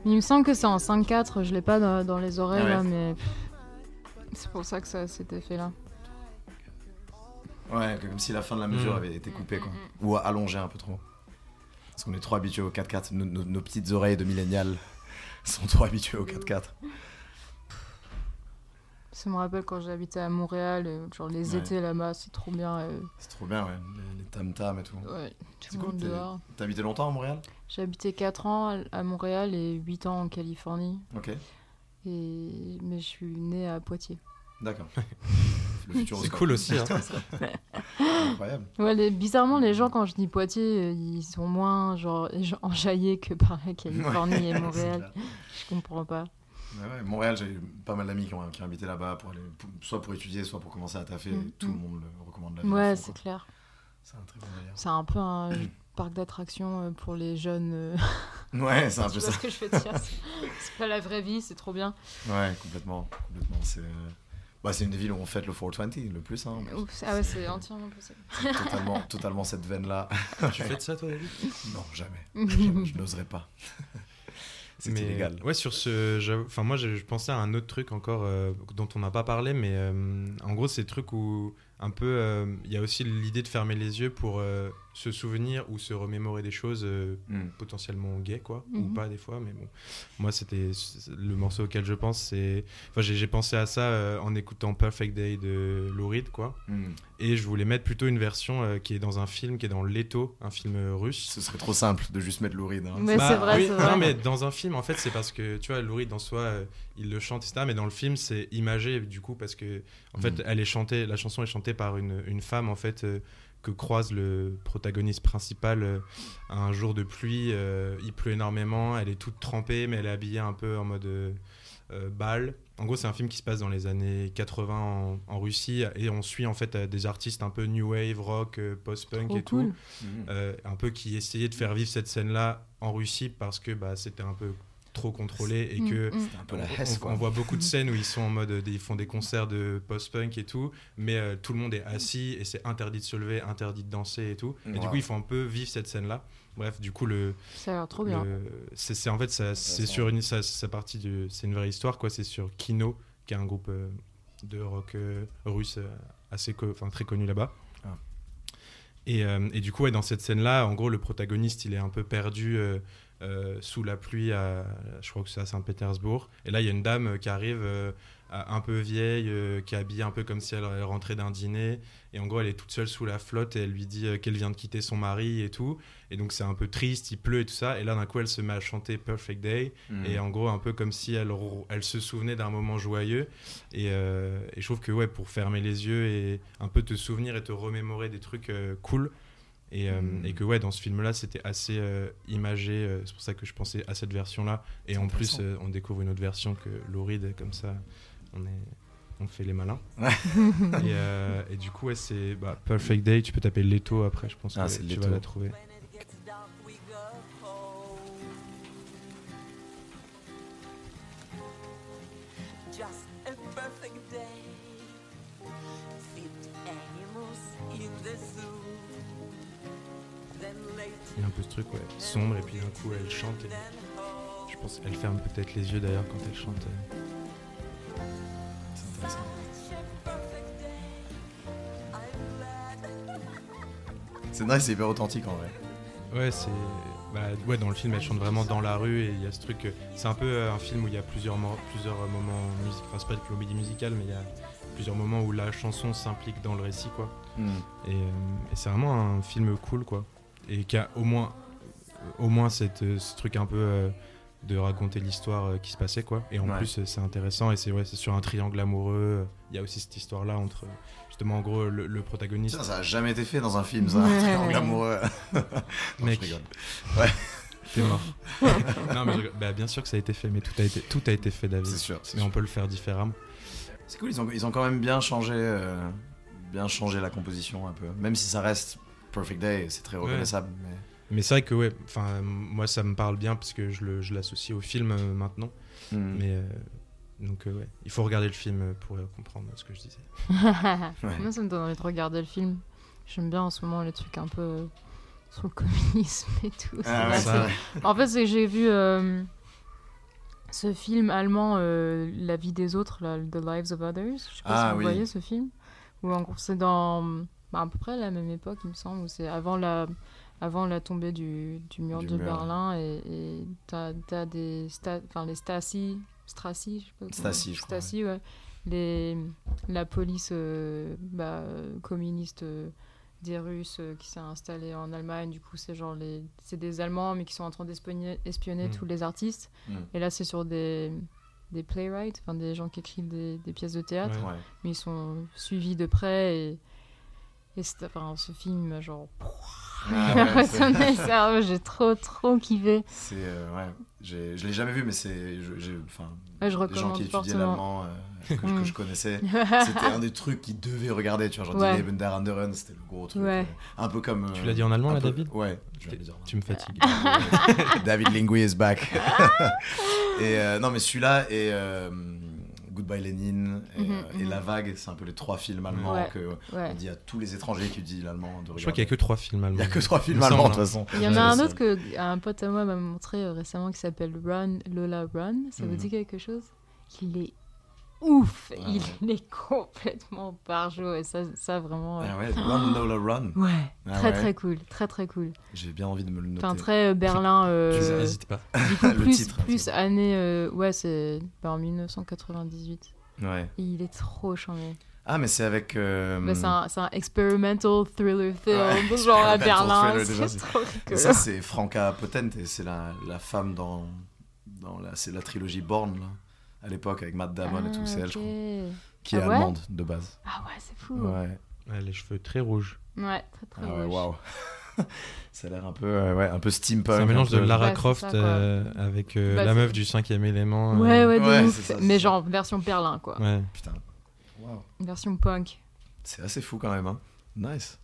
Il me semble que c'est en 5-4, je l'ai pas dans, dans les oreilles Ah ouais. là, mais c'est pour ça que ça a cet effet là. Ouais, comme si la fin de la mesure Mm. avait été coupée quoi. Ou allongée un peu trop. Parce qu'on est trop habitué au 4x4. Nos, nos- nos petites oreilles de millénial sont trop habituées au 4x4. Ça me rappelle quand j'habitais à Montréal, euh, genre les Ouais. étés là-bas, c'est trop bien. euh, C'est trop bien, ouais. Les, les tam-tams et tout. ouais, C'est tout le cool, monde t'es- dehors. T'as habité longtemps à Montréal? J'ai habité 4 ans à- Montréal et 8 ans en Californie. Ok, Et... Mais je suis née à Poitiers. d'accord. C'est cool aussi. hein. Incroyable. Ouais, les- bizarrement, les gens, quand je dis Poitiers, ils sont moins genre enjaillés que par la Californie Ouais, et Montréal. Je comprends pas. Ouais, ouais, Montréal, j'ai eu pas mal d'amis qui ont, qui ont habité là-bas, pour aller, pour- soit pour étudier, soit pour commencer à taffer. Mm, Tout le mm. monde le recommande là Ouais, c'est clair. C'est un très bon. C'est un peu un parc d'attractions euh, pour les jeunes. euh, Ouais, c'est un peu ça. ce que je dire C'est c'est pas la vraie vie, c'est trop bien. Ouais, complètement. complètement. C'est euh, bah, c'est une des villes où on fête le 420 le plus. Hein, ah ouais, c'est entièrement possible. Totalement, totalement cette veine-là. tu fais de ça toi David? Non, jamais. Jamais, je n'oserais pas. c'est Mais, illégal. Ouais, sur ce. Enfin, moi, je, pensais à un autre truc encore euh, dont on n'a pas parlé, mais euh, en gros, c'est le truc où un peu. euh, Il y a aussi l'idée de fermer les yeux pour euh, se souvenir ou se remémorer des choses euh, Mm. potentiellement gays, quoi, ou Mhm. pas des fois, mais bon. Moi, c'était le morceau auquel je pense, c'est. Enfin, j'ai pensé à ça euh, en écoutant Perfect Day de Lou Reed, quoi. Mm. Et je voulais mettre plutôt une version euh, qui est dans un film, qui est dans Leto, un film russe. Ce serait trop simple de juste mettre Louride. Hein. Mais Bah, c'est vrai, oui, c'est vrai. Non, mais dans un film, en fait, c'est parce que, tu vois, Lou Reed, en soi, euh, il le chante, etc. Mais dans le film, c'est imagé, du coup, parce que, en fait, Mhm. elle est chantée, la chanson est chantée par une, une femme, en fait, euh, que croise le protagoniste principal euh, un jour de pluie. euh, il pleut énormément, elle est toute trempée, mais elle est habillée un peu en mode euh, euh, bal. en gros, c'est un film qui se passe dans les années 80 en, en Russie et on suit en fait des artistes un peu new wave, rock, post-punk et cool. tout, euh, un peu qui essayaient de faire vivre cette scène-là en Russie parce que bah, c'était un peu trop contrôlé et Mm, que mm. C'est un peu la on, Hesse, on- quoi. on voit beaucoup de scènes où ils sont en mode, euh, ils font des concerts de post-punk et tout, mais euh, tout le monde est assis et c'est interdit de se lever, interdit de danser et tout. Et du coup, il faut un peu vivre cette scène-là. Bref, du coup, le, Ça a l'air trop bien. le- c'est c'est- en fait, ça- c'est sur une, ça, ça partie de, c'est une vraie histoire quoi. C'est sur Kino, qui est un groupe euh, de rock euh, russe assez, enfin très connu là-bas. Ah. Et, euh, et du coup, ouais, dans cette scène-là, en gros, le protagoniste, il est un peu perdu euh, sous la pluie, à, je crois que c'est à Saint-Pétersbourg. Et là, il y a une dame euh, qui arrive, euh, un peu vieille, euh, qui est habillée un peu comme si elle, elle rentrait d'un dîner. Et en gros, elle est toute seule sous la flotte et elle lui dit qu'elle vient de quitter son mari et tout. Et donc, c'est un peu triste, il pleut et tout ça. Et là, d'un coup, elle se met à chanter Perfect Day. Mhm. Et en gros, un peu comme si elle, elle se souvenait d'un moment joyeux. Et, et je trouve que, ouais, pour fermer les yeux et un peu te souvenir et te remémorer des trucs cool. Et, euh, Mhm. et que, ouais, dans ce film-là, c'était assez euh, imagé. euh, c'est pour ça que je pensais à cette version-là. Et en plus, euh, on découvre une autre version que Lauride, comme ça, on, est, on fait les malins. Et, et du coup, ouais, c'est bah, Perfect Day. Tu peux taper Leto après, je pense Ah, que tu Leto. vas la trouver. Truc, ouais, sombre, et puis d'un coup, elle chante. Et je pense qu'elle ferme peut-être les yeux d'ailleurs quand elle chante. euh. C'est intéressant. C'est nice, c'est hyper authentique en vrai. Ouais, c'est. Bah, ouais, dans le film, elle chante vraiment dans la rue et il y a ce truc. euh, C'est un peu euh, un film où il y a plusieurs, plusieurs moments musicaux. Enfin, c'est pas de comédie musicale, mais il y a plusieurs moments où la chanson s'implique dans le récit, quoi. Mhm. Et, et c'est vraiment un film cool, quoi. Et qui a au moins, au moins cette, euh, ce truc un peu euh, de raconter l'histoire euh, qui se passait, quoi. Et en Ouais. plus, c'est intéressant et c'est ouais, c'est sur un triangle amoureux. Il y a aussi cette histoire-là entre, justement, en gros, le, le protagoniste. Ça a jamais été fait dans un film, ça. Ouais. Un triangle amoureux. Non, Mec. je rigole. T'es mort. non, mais je bah, bien sûr que ça a été fait, mais tout a été, tout a été fait, David. C'est sûr. Mais on peut le faire différemment. C'est cool, ils ont, ils ont quand même bien changé, euh, bien changé la composition un peu. Même si ça reste Perfect Day, c'est très reconnaissable. Mais... Mais c'est vrai que, ouais, enfin, moi, ça me parle bien parce que je le- je l'associe au film euh, maintenant. Mhm. Mais euh, donc, euh, ouais, il faut regarder le film pour euh, comprendre ce que je disais. Moi, ça me donne envie de regarder le film. J'aime bien en ce moment les trucs un peu sur le communisme et tout. Ah ouais, ça, En fait, c'est que j'ai vu euh, ce film allemand, euh, La vie des autres, là, The Lives of Others. Je sais pas Ah si vous oui. voyez ce film. Où en gros, c'est dans bah, à peu près la même époque, il me semble, où c'est avant la, avant la tombée du, du mur Du de mur. Berlin. Et et t'as as des. Sta- Enfin, les Stasi. Stasi, je sais pas Stasi, je crois, ouais. Les, la police euh, bah, communiste euh, des Russes euh, qui s'est installée en Allemagne. Du coup, c'est genre les, c'est des Allemands mais qui sont en train d'espionner espionner Mm. tous les artistes. Mm. Et là, c'est sur des des playwrights, enfin des gens qui écrivent des, des pièces de théâtre, Ouais. Ouais. mais ils sont suivis de près et, et enfin, ce film, genre, Ah ouais, me cerveau, j'ai trop trop kiffé. C'est euh, ouais, je l'ai jamais vu, mais c'est je- j'ai enfin Ouais, je les gens qui étudiaient l'allemand euh, que, que Mm. je connaissais, c'était un des trucs qu'ils devaient regarder. Tu vois, genre Ouais. Die Leben der Anderen, c'était le gros truc. Ouais. euh, un peu comme. euh, Tu l'as dit en allemand, là, peu- David Ouais. je le dire en Tu me fatigues. David Lingui is back. et euh, non, mais celui-là et euh, Goodbye Lenin et, Mhm, euh, et mhm. La Vague, c'est un peu les trois films allemands Ouais. que Ouais. on dit à tous les étrangers qui disent l'allemand. Je crois qu'il y a que trois films allemands. Il y a que trois films allemands de toute hein. façon. Il y en a un autre que un pote à moi m'a montré euh, récemment qui s'appelle Run Lola Run. Ça vous Mhm. dit quelque chose? Il est ouf. Ah il est complètement barjot et ça, ça vraiment. euh, Ah ouais, Run Lola Run. Ouais, Ah très ouais. très cool, très très cool. J'ai bien envie de me le noter. Enfin très euh, Berlin. euh, Tu n'hésites pas. du coup, Le plus titre, plus année. euh, ouais, c'est bah, en 1998. Ouais. Et il est trop charmé. Ah, mais c'est avec. euh, Bah, c'est un, un experimental thriller film, Ouais, genre à Berlin. C'est trop et rigolo. ça, c'est Franca Potente, et c'est la, la femme dans, dans la, c'est la trilogie Born, là, à l'époque, avec Matt Damon et tout, c'est elle, je crois, Ah, qui est Ah ouais allemande de base. Ah ouais, c'est fou. Ouais. Ouais, les cheveux très rouges. Ouais, très très Ah ouais, moche. waouh. ça a l'air un peu, euh, ouais, un peu steampunk. C'est un mélange de peu- Lara Ouais, Croft ça, euh, avec euh, Bah, la meuf du cinquième élément. euh, Ouais, ouais, Ouais, ça, mais ça. genre version perlin, quoi. ouais. Putain. Waouh. Version punk. C'est assez fou quand même. Hein. Nice.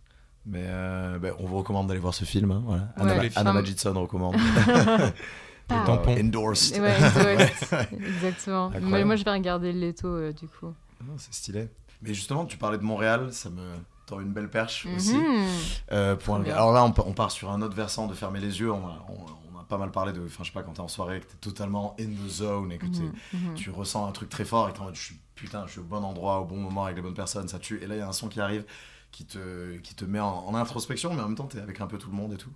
Mais euh, ben, on vous recommande d'aller voir ce film. hein, voilà. Ouais. Anna, Anna films. Majidson recommande. Ah. tampon. Endorsed. Ouais, exactement. Incroyable. Mais moi, je vais regarder Leto, euh, du coup. Non, C'est stylé. Mais justement, tu parlais de Montréal, ça me tend une belle perche aussi. Mhm. Euh, pour un- Trop bien. Alors là, on, pa- on part sur un autre versant de fermer les yeux. On a, on- on a pas mal parlé de. Enfin, je sais pas, quand t'es en soirée, que t'es totalement in the zone et que Mhm, mhm. tu ressens un truc très fort et que t'es en mode, je suis, putain, je suis au bon endroit, au bon moment avec les bonnes personnes, ça tue. Et là, il y a un son qui arrive qui te, qui te met en, en introspection, mais en même temps, t'es avec un peu tout le monde et tout.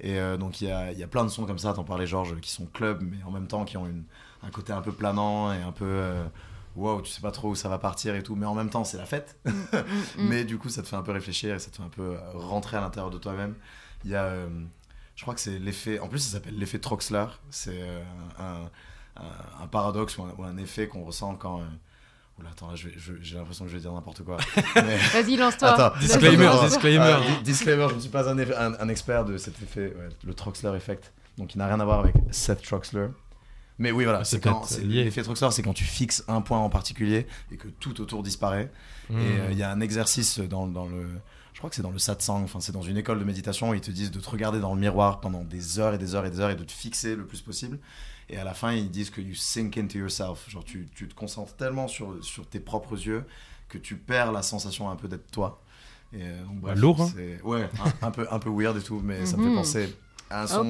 Et euh, donc, il y a, y a plein de sons comme ça, t'en parlais, Georges, qui sont club, mais en même temps, qui ont une, un côté un peu planant et un peu. euh, Wow, tu sais pas trop où ça va partir et tout, mais en même temps, c'est la fête. Mm, Mais du coup, ça te fait un peu réfléchir et ça te fait un peu euh, rentrer à l'intérieur de toi-même. Il y a, euh, je crois que c'est l'effet, en plus, ça s'appelle l'effet Troxler. C'est euh, un, un- un paradoxe ou un, ou un effet qu'on ressent quand. euh, Oula, attends, j'ai l'impression que je vais dire n'importe quoi. Mais- Vas-y, lance-toi. Disclaimer, attends, disclaimer. Ah, di- disclaimer, je ne suis pas un, eff- un- un expert de cet effet, ouais, le Troxler effect. Donc, il n'a rien à voir avec Seth Troxler. Mais oui, voilà, Ah, c'est quand l'effet Troxler, c'est quand tu fixes un point en particulier et que tout autour disparaît. Mmh. Et euh, il y a un exercice dans, dans le. Je crois que c'est dans le satsang, enfin c'est dans une école de méditation, où ils te disent de te regarder dans le miroir pendant des heures et des heures et des heures et de te fixer le plus possible. Et à la fin, ils disent que you sink into yourself. Genre tu, tu te concentres tellement sur, sur tes propres yeux que tu perds la sensation un peu d'être toi. Et euh, donc, bref, Lourd, hein c'est- Ouais, un, un peu, un peu weird et tout, mais ça me fait Mhm. penser à un son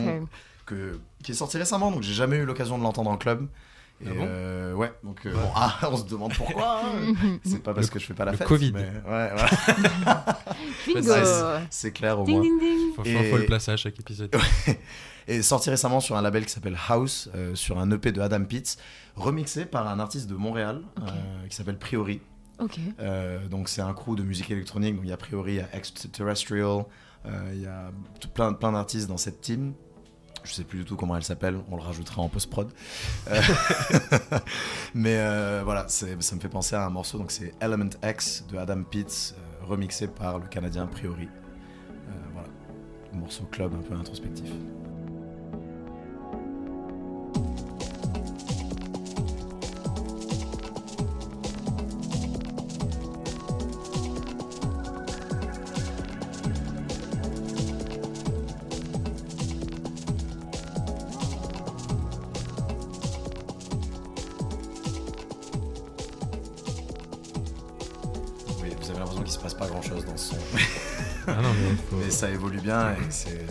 que, qui est sorti récemment, donc j'ai jamais eu l'occasion de l'entendre en club. Et Ah bon euh, ouais, donc euh, bon, ah, on se demande pourquoi. hein. C'est pas parce Le- que je fais pas la le fête. Covid. Mais ouais, voilà. C'est- clair au moins. ding, ding. Faut, faut- Et- faut le placer à chaque épisode. Et sorti récemment sur un label qui s'appelle House, euh, sur un EP de Adam Pitts, remixé par un artiste de Montréal euh, qui s'appelle Priori. Euh, donc c'est un crew de musique électronique. Donc il y a Priori, il y a Extraterrestrial, euh, il y a plein, plein d'artistes dans cette team. Je sais plus du tout comment elle s'appelle, on le rajoutera en post-prod. Euh, Mais euh, voilà, ça me fait penser à un morceau, donc c'est Element X de Adam Pitts, euh, remixé par le Canadien Priori. Voilà, morceau club un peu introspectif. Bien et c'est.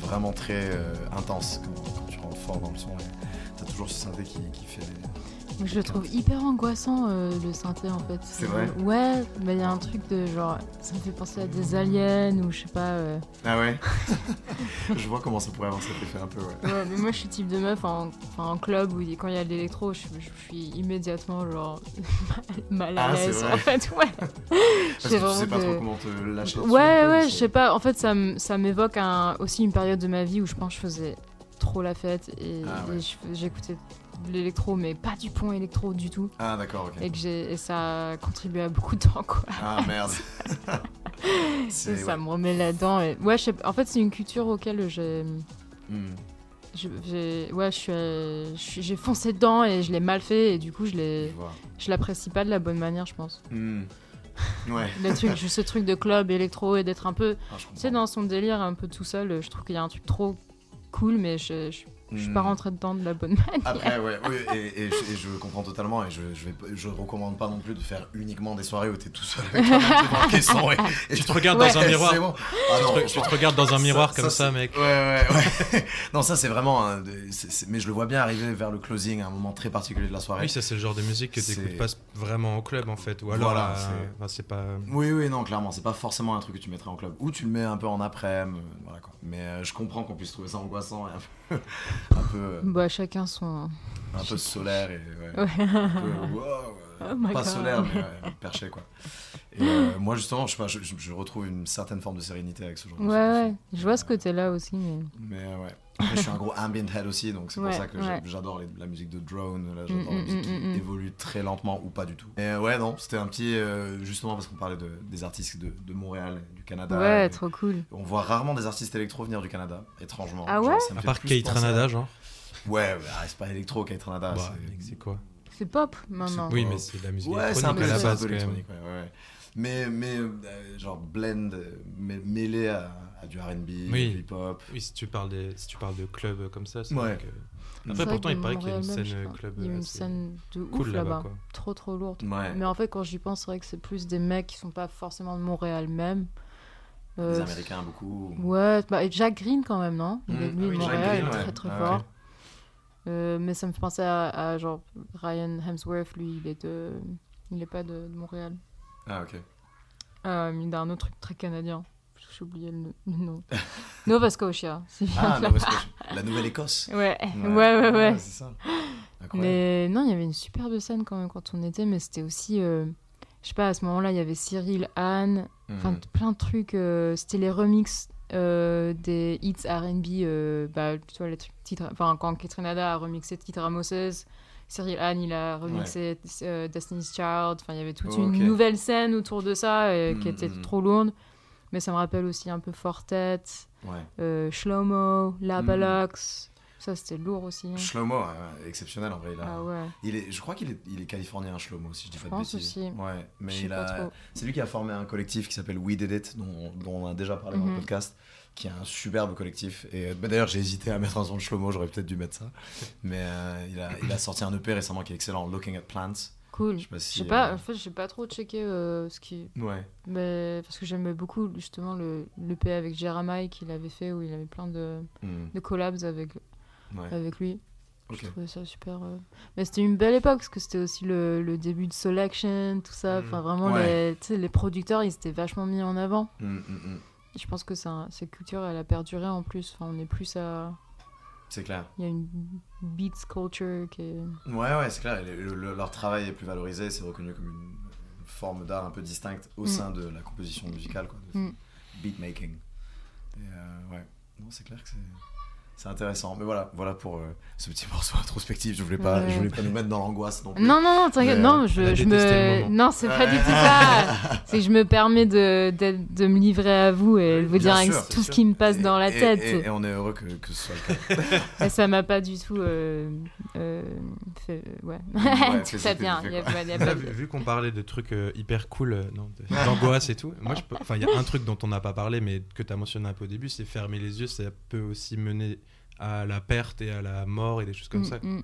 vraiment très euh, intense quand, quand tu rentres fort dans le son. et T'as toujours ce synthé qui, qui fait des... Je le trouve hyper angoissant, euh, le synthé, en fait. C'est vrai? Ouais, mais il y a un truc de genre. Ça me fait penser à des aliens ou je sais pas. euh. Ah ouais? Je vois comment ça pourrait avoir cet effet un peu, ouais. Ouais, mais moi, je suis type de meuf en, club où quand il y a de l'électro, je, je suis immédiatement genre mal, mal à Ah, c'est l'aise. vrai. En fait, ouais. Parce J'ai que tu vraiment sais pas de- trop comment te lâcher Ouais, ouais, je sais pas. En fait, ça, m- ça m'évoque un, aussi une période de ma vie où je pense que je faisais trop la fête et, Ah ouais. et je- j'écoutais de l'électro, mais pas du pont électro du tout. Ah d'accord, ok. Et, que et ça a contribué à beaucoup de temps, quoi. Ah merde. Ça ouais. me remet là-dedans. Et... Ouais. En fait, c'est une culture auquel j'ai. Hmm. je- j'ai- ouais, je suis, euh, je suis- j'ai foncé dedans et je l'ai mal fait et du coup, je l'ai, Je l'apprécie pas de la bonne manière, je pense. Hmm. Ouais. Le truc, ce truc de club électro et d'être un peu, Ah, tu sais, dans son délire un peu tout seul, je trouve qu'il y a un truc trop cool, mais je, je, je suis pas Hmm. rentrée dedans de la bonne manière. Après, ouais, oui, et, et je, et je comprends totalement, et je, je, vais, pas- je recommande pas non plus de faire uniquement des soirées où t'es tout seul avec caisson et, et Tu te regardes Ouais. dans un miroir. Bon. Ah Tu non, te, tu te regardes dans un miroir comme ça, mec. Ouais, ouais, ouais. non, ça c'est vraiment. mais je le vois bien arriver vers le closing à un moment très particulier de la soirée. Oui, ça c'est le genre de musique que t'écoutes pas vraiment au club en fait. Ou alors, Voilà, euh, c'est- pas. Oui, oui, non, clairement, c'est pas forcément un truc que tu mettrais en club. Ou tu le mets un peu en après-midi, euh, voilà quoi. Mais euh, je comprends qu'on puisse trouver ça angoissant et un peu, un peu, euh, Bah, chacun son. un peu solaire et ouais, Ouais. un peu, wow, Oh pas God. solaire mais perché quoi. Et euh, moi, justement, je, sais pas, je, je- je retrouve une certaine forme de sérénité avec ce genre de Ouais, ouais. Je vois ce côté-là aussi, mais. Mais euh, ouais. Après, je suis un gros ambient head aussi, donc c'est pour Ouais, ça que ouais. j'a- j'adore la musique de drone, là, j'adore Mm, la musique mm, qui mm, mm. évolue très lentement ou pas du tout. Mais euh, ouais, non, c'était un petit. euh, justement parce qu'on parlait de, des artistes de, de Montréal, du Canada. Ouais, et trop cool. On voit rarement des artistes électro venir du Canada, étrangement. Ah Genre, ouais ça me À part Kate Ranada, genre. Ouais, bah, c'est pas électro, Kate Ranada. Bah, c'est- quoi? C'est pop maintenant. Oui, mais c'est de la musique Ouais, c'est un peu électronique à la c'est un base peu électronique, ouais, ouais, ouais. Mais, mais euh, genre blend, euh, mê- mêlé à, à du RB, Oui. du hip-hop. Oui, si tu parles, des, si tu parles de clubs comme ça, c'est Ouais. vrai que... Après, pourtant, il paraît qu'il y a une même, scène euh, club Il y a une assez scène de ouf cool là-bas. Trop, trop lourde. Ouais. Mais en fait, quand j'y pense, c'est vrai que c'est plus des mecs qui sont pas forcément de Montréal même. Les Euh, Américains, beaucoup. Ouais, bah, et Jack Green quand même, non? Il est Mm, lui, ah oui, Jack Montréal, Green, très ouais. très Ah, fort. Euh, mais ça me fait penser à, à, genre Ryan Hemsworth, lui, il est de, il est pas de, de Montréal. Ah, ok. Euh, il a un autre truc très canadien. J'ai oublié le, le nom. Nova Scotia. Ah. Nova Scotia. la Nouvelle-Écosse. Ouais, ouais, ouais, ouais. c'est ça. Incroyable. Mais non, il y avait une superbe scène quand même quand on était, mais c'était aussi, euh, je sais pas, à ce moment-là, il y avait Cyril, Anne, enfin Mhm. plein de trucs. euh, c'était les remixes euh, des hits R&B, euh, bah, tu vois, les trucs titres, enfin quand Catherine Ada a remixé Titre Moses, Cyril Anne, il a remixé euh, Destiny's Child. Enfin, il y avait toute Oh, une nouvelle scène autour de ça euh, qui Mhm, était mhm. trop lourde. Mais ça me rappelle aussi un peu Fortet, Ouais. euh, Shlomo, Labalox. Ça, c'était lourd aussi. hein. Shlomo, exceptionnel en vrai. Il a- Ah ouais. il est, je crois qu'il est, il est californien, Shlomo, si je dis Je pas pense de bêtises. aussi. Ouais, mais il pas a, c'est lui qui a formé un collectif qui s'appelle We Did It, dont, dont on a déjà parlé dans le podcast, qui est un superbe collectif. Et euh, bah, d'ailleurs, j'ai hésité à mettre un son de Shlomo, j'aurais peut-être dû mettre ça. Mais euh, il, a, il a sorti un EP récemment qui est excellent, Looking at Plants. Cool. Je sais pas si. Euh, en fait, j'ai pas trop checké euh, ce qui. Ouais. Mais parce que j'aimais beaucoup justement le l'EP avec Jeremiah qu'il avait fait où il avait plein de, Hmm, de collabs avec, ouais. avec lui. Je trouvais ça super. Mais c'était une belle époque parce que c'était aussi le, le début de Selection, tout ça. Mm. Enfin, vraiment, Ouais. les, les producteurs ils étaient vachement mis en avant. Hmm, hmm, hmm. Et je pense que un- cette culture elle a perduré en plus. Enfin, on est plus à. C'est clair. Il y a une beats culture qui est. Ouais, ouais, c'est clair. Le- le- leur travail est plus valorisé, c'est reconnu comme une, forme d'art un peu distincte au Mm. sein de la composition musicale, quoi, de Mm. beatmaking. Et euh, ouais, non, c'est clair que c'est. C'est intéressant, mais voilà, voilà pour euh, ce petit morceau introspectif. Je voulais pas, Ouais. je voulais pas nous mettre dans l'angoisse non plus. Non, non, non, Mais, a je, je me. Non, c'est pas Ouais. du tout ça. c'est que je me permets de, de, de me livrer à vous et de vous Bien dire sûr, tout ce sûr. qui me passe Et- dans la et- tête. Et, et on est heureux que, que ce soit le cas. Et ça m'a pas du tout. Euh, euh, fait, ouais. Ouais, tout ça bien. vu, qu'on parlait de trucs euh, hyper cool, euh, d'angoisse et tout, moi, enfin, il y a un truc dont on n'a pas parlé, mais que tu as mentionné un peu au début, c'est fermer les yeux, ça peut aussi mener à la perte et à la mort et des choses comme Mm, ça. mm.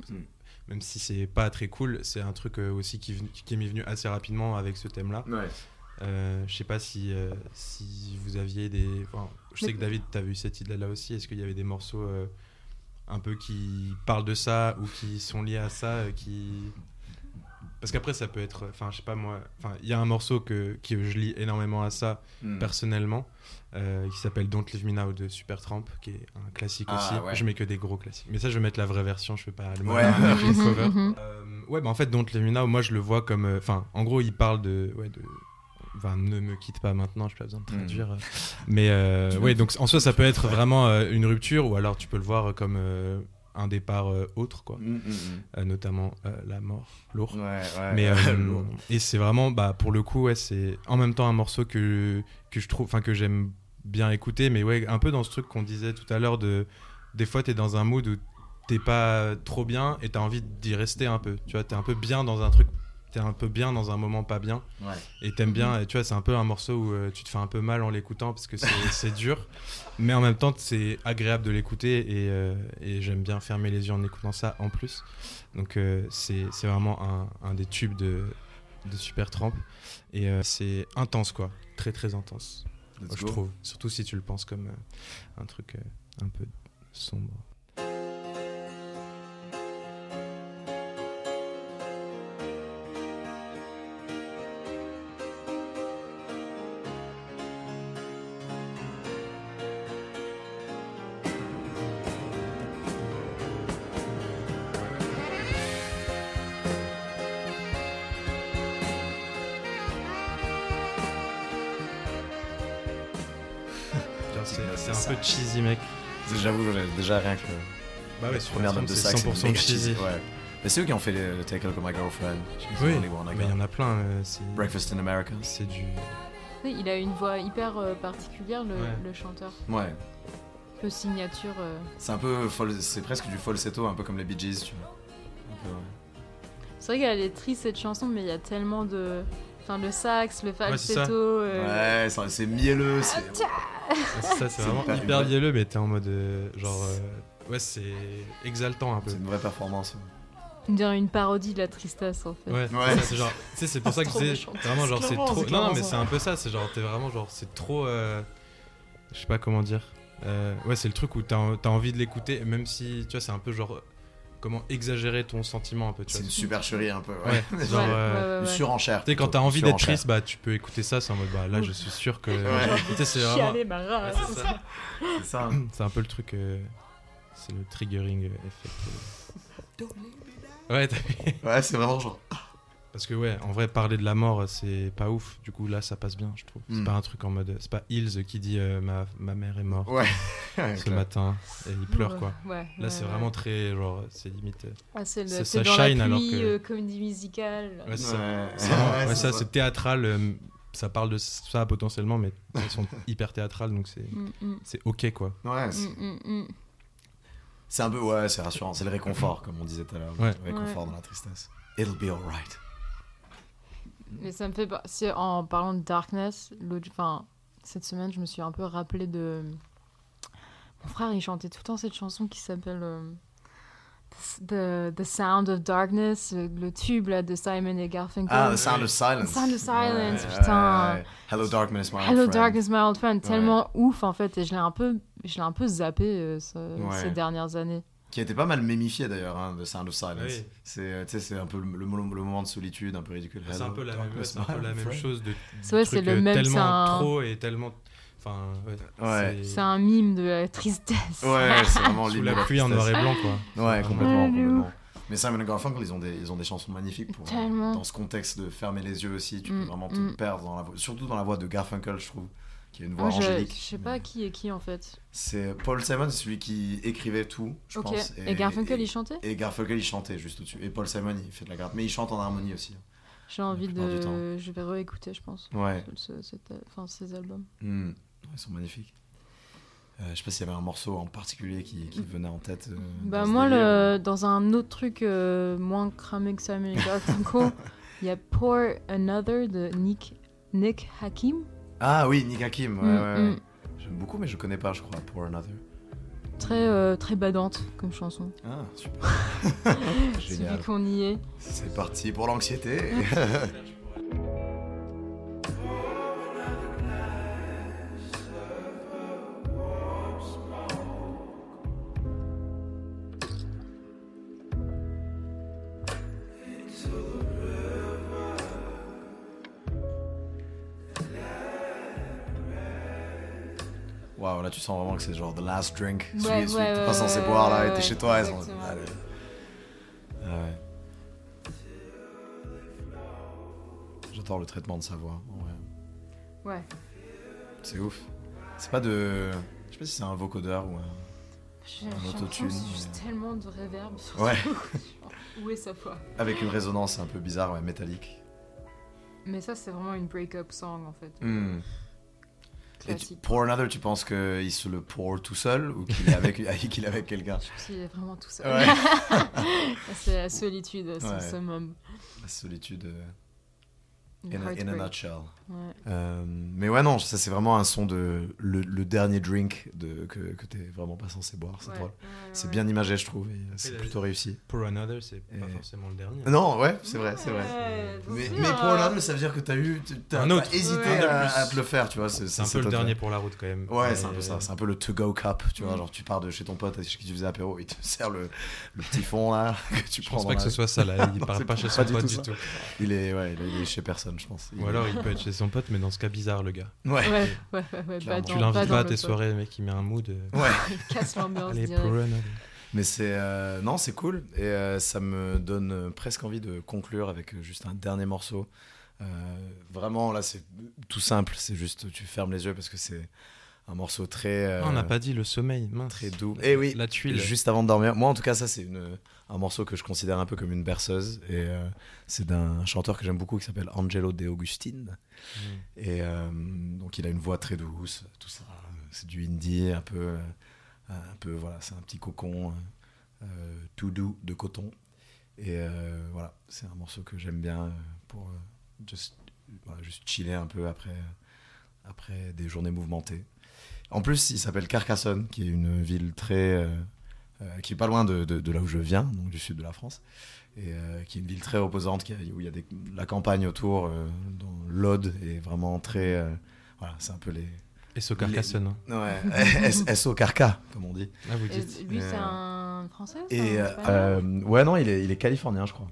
Même si c'est pas très cool, c'est un truc euh, aussi qui, qui m'est venu assez rapidement avec ce thème-là. Ouais. Euh, je sais pas si, euh, si vous aviez des. enfin, je sais que David, tu as vu cette idée-là aussi. Est-ce qu'il y avait des morceaux euh, un peu qui parlent de ça ou qui sont liés à ça euh, qui... Parce qu'après, ça peut être. Enfin, je sais pas moi. Enfin, il y a un morceau que, que je lis énormément à ça Hmm. personnellement euh, qui s'appelle Don't Leave Me Now de Supertramp, qui est un classique Ah, aussi. ouais. Je mets que des gros classiques. Mais ça, je vais mettre la vraie version, je fais pas le Ouais. cover. Mhm. Euh, ouais, bah en fait, Don't Leave Me Now, moi je le vois comme. euh, Enfin, en gros, il parle de. Ouais, de Enfin, ne me quitte pas maintenant, je n'ai pas besoin de traduire. euh. Mais euh, veux- donc en soi, ça peut être vraiment euh, une rupture, ou alors tu peux le voir comme euh, un départ euh, autre, quoi. Hmm, hmm, hmm. Euh, notamment euh, la mort, lourd. Ouais, ouais. Mais Lourd. et c'est vraiment, bah, pour le coup, ouais, c'est en même temps un morceau que, que je trouve, enfin que j'aime bien écouter, mais ouais, un peu dans ce truc qu'on disait tout à l'heure de, des fois, t'es dans un mood où t'es pas trop bien et t'as envie d'y rester un peu. Tu vois, t'es un peu bien dans un truc, t'es un peu bien dans un moment pas bien Ouais. et t'aimes bien. Et tu vois, c'est un peu un morceau où euh, tu te fais un peu mal en l'écoutant parce que c'est dur, mais en même temps, c'est agréable de l'écouter et, euh, et j'aime bien fermer les yeux en écoutant ça en plus. Donc euh, c'est vraiment un, un des tubes de, de Super Tramp et c'est intense quoi, très très intense, je trouve. Surtout si tu le penses comme un truc un peu sombre. Déjà rien que Bah ouais, sur première note de c'est sax, c'est 100% méga cheesy. Ouais. Mais c'est eux qui ont fait le, le Take a Look at My Girlfriend. Oui, mais il y en a plein. euh, Breakfast in America. c'est du. Oui, Il a une voix hyper euh, particulière, le, Ouais. le chanteur. Ouais. Un peu signature. euh. C'est un peu fol- c'est presque du falsetto, un peu comme les Bee Gees, tu vois. Un peu, ouais. C'est vrai qu'elle est triste cette chanson, mais il y a tellement de. Enfin, le sax, le c'est ça. falsetto. euh, Ouais, c'est- c'est mielleux, c'est. Ah, c'est ça, c'est C'est vraiment hyper vielleux, mais t'es en mode. euh, genre. euh, ouais, c'est exaltant un peu. C'est une vraie performance. On dirait une parodie de la tristesse en fait. Ouais, Ouais. c'est c'est genre. Tu sais, c'est pour ça que c'est vraiment genre c'est trop. c'est Non, mais c'est un peu ça. C'est genre t'es vraiment genre c'est trop. euh, Je sais pas comment dire. Euh, ouais, c'est le truc où t'as as envie de l'écouter, même si tu vois c'est un peu genre comment exagérer ton sentiment un peu. Tu C'est une supercherie un peu. Ouais, Ouais. genre. Ouais, euh, ouais, ouais, Une ouais. surenchère. Tu sais, quand t'as envie d'être triste, bah tu peux écouter ça, c'est en mode bah là je suis sûr que. C'est vraiment. Chialer ma Ouais, race. c'est ça. C'est ça. C'est un peu le truc. euh, C'est le triggering effect. euh. Ouais, t'as vu Ouais, c'est vraiment genre. Parce que ouais, en vrai, parler de la mort, c'est pas ouf. Du coup, là, ça passe bien, je trouve. C'est Mm. pas un truc en mode. C'est pas Hills qui dit euh, ma, ma mère est morte Ouais. Ouais, ce matin et il pleure quoi. Ouais, Là, ouais, c'est ouais. vraiment très genre, c'est limite. euh, Ah, c'est le- ça- dans la shine alors pluie, que- euh, comédie musicale. Ouais, c'est ça. Ouais, C'est vraiment- ouais, ouais, c'est ça, ça. c'est théâtral. euh, ça parle de ça potentiellement, mais elles sont hyper théâtrales, donc c'est Mm, mm, c'est ok quoi. Ouais, c'est- mm, mm, mm. c'est un peu. Ouais, c'est rassurant. C'est le réconfort, comme on disait tout à l'heure. Ouais. Le réconfort dans la tristesse. It'll be alright. Mais ça me fait si, en parlant de Darkness, enfin, cette semaine, je me suis un peu rappelé de. Mon frère, il chantait tout le temps cette chanson qui s'appelle euh, The, The Sound of Darkness, le tube là, de Simon et Garfunkel. Ah, The Sound of Silence. Sound of Silence, Ouais, putain. ouais. Hello Darkness, my old Hello friend. Darkness, my old friend, tellement ouf en fait, et je l'ai un peu, je l'ai un peu zappé euh, ce- ces dernières années. Qui a été pas mal mémifié d'ailleurs, hein, The Sound of Silence. Oui. C'est euh, c'est un peu le, le mo- le moment de solitude, un peu ridicule. C'est un peu la même, ouais, un peu la chose de. C'est vrai, c'est truc, le euh, même, c'est Tellement un- trop et tellement. Enfin, ouais. Ouais. C'est un mime de la tristesse. Ouais, c'est vraiment Sous la de pluie en noir et blanc quoi. Ouais, complètement, Ouais, de complètement. Mais Simon et Garfunkel, ils ont des, ils ont des chansons magnifiques pour, Tellement. dans ce contexte de fermer les yeux aussi. Tu Mm, peux vraiment te mm. perdre dans la voix, surtout dans la voix de Garfunkel, je trouve, qui a une voix je, angélique. je sais pas qui est qui en fait. C'est Paul Simon, c'est celui qui écrivait tout, je pense. Et, Garfunkel, et, il chantait? Et Garfunkel, il chantait juste au-dessus. Et Paul Simon, il fait de la gratte, mais il chante en harmonie aussi. J'ai envie de. Je vais réécouter, je pense. Ouais. ce- enfin, ces albums. Mm. Ils sont magnifiques. Euh, je sais pas s'il y avait un morceau en particulier qui, qui venait en tête. euh, Bah, moi, le, dans un autre truc euh, moins cramé que et Garfunkel, il y a Pour Another de Nick, Nick Hakim. Ah oui, Nick Hakim. Ouais, Mm, ouais, ouais. mm. J'aime beaucoup, mais je connais pas, je crois, Pour Another. Très, euh, très badante comme chanson. Ah, super. Génial. Qu'on y est. C'est parti pour l'anxiété. tu sens vraiment que c'est genre the last drink. Celui, Ouais, celui ouais, t'es pas censé boire là, et t'es chez toi, sont. Allez. Ah ouais. J'adore le traitement de sa voix. Ouais. C'est ouf. C'est pas de. Je sais pas si c'est un vocodeur ou un. J'ai Un j'ai autotune, l'impression juste tellement de réverb. sur Ouais. Où est sa voix? Avec une résonance un peu bizarre, ouais, métallique. Mais ça, c'est vraiment une break-up song en fait. Hmm. Et tu- pour Another, tu penses qu'il se le pour tout seul ou qu'il est avec, qu'il est avec quelqu'un? Je pense qu'il est vraiment tout seul. Ouais. c'est la solitude, c'est Ouais. le summum. La solitude euh, in, a, in a heartbreak. nutshell. Ouais. Euh, mais ouais, non, ça c'est vraiment un son de. Le, le dernier drink de, que, que t'es vraiment pas censé boire, c'est Ouais, drôle. ouais, C'est bien imagé, je trouve, et c'est plutôt réussi. Pour Another, c'est pas forcément le dernier. Non, ouais, c'est vrai, c'est vrai. Mais, mais pour. Another, ça veut dire que t'as eu. T'as Un t'as autre. hésité à, te le faire, tu vois. C'est C'est un c'est peu le dernier pour la route quand même. Ouais, c'est un peu ça. C'est un peu le to-go cup, tu vois. Genre, tu pars de chez ton pote chez qui tu faisais apéro, il te sert le, le petit fond là que tu Je prends. pense dans pas que ce soit ça là. Il part pas chez son pote du tout. Il est, ouais, il est chez personne, je pense. Ou alors il peut être chez son pote, mais dans ce cas bizarre, le gars. Ouais. Ouais, ouais, dans- Tu l'invites pas à tes soirées, le mec, il met un mood. euh, Ouais. Il casse l'ambiance. Mais c'est. euh, non, c'est cool. Et euh, ça me donne presque envie de conclure avec juste un dernier morceau. Euh, vraiment, là, c'est tout simple. C'est juste, tu fermes les yeux parce que c'est un morceau très. euh, Ah, on n'a pas dit le sommeil, mince. très doux. Et oui, La tuile. juste avant de dormir. Moi, en tout cas, ça, c'est une, un morceau que je considère un peu comme une berceuse. Et euh, c'est d'un chanteur que j'aime beaucoup qui s'appelle Angelo De Augustine. Mm. Et euh, donc, il a une voix très douce, tout ça. C'est du indie, un peu. euh, un peu, voilà, c'est un petit cocon euh, tout doux de coton. Et voilà, c'est un morceau que j'aime bien pour just, voilà, juste chiller un peu après, après des journées mouvementées. En plus, il s'appelle Carcassonne, qui est une ville très. Euh, qui est pas loin de, de- de là où je viens, donc du sud de la France, et euh, qui est une ville très reposante, qui a- où il y a des- la campagne autour, euh, dont l'Aude est vraiment très. euh, voilà, c'est un peu les. Ce Carcassonne. hein. Ouais, SO Carca, comme on dit. Ah, vous Et dites. lui, c'est un français Et ouais, non, il est, il est californien, je crois.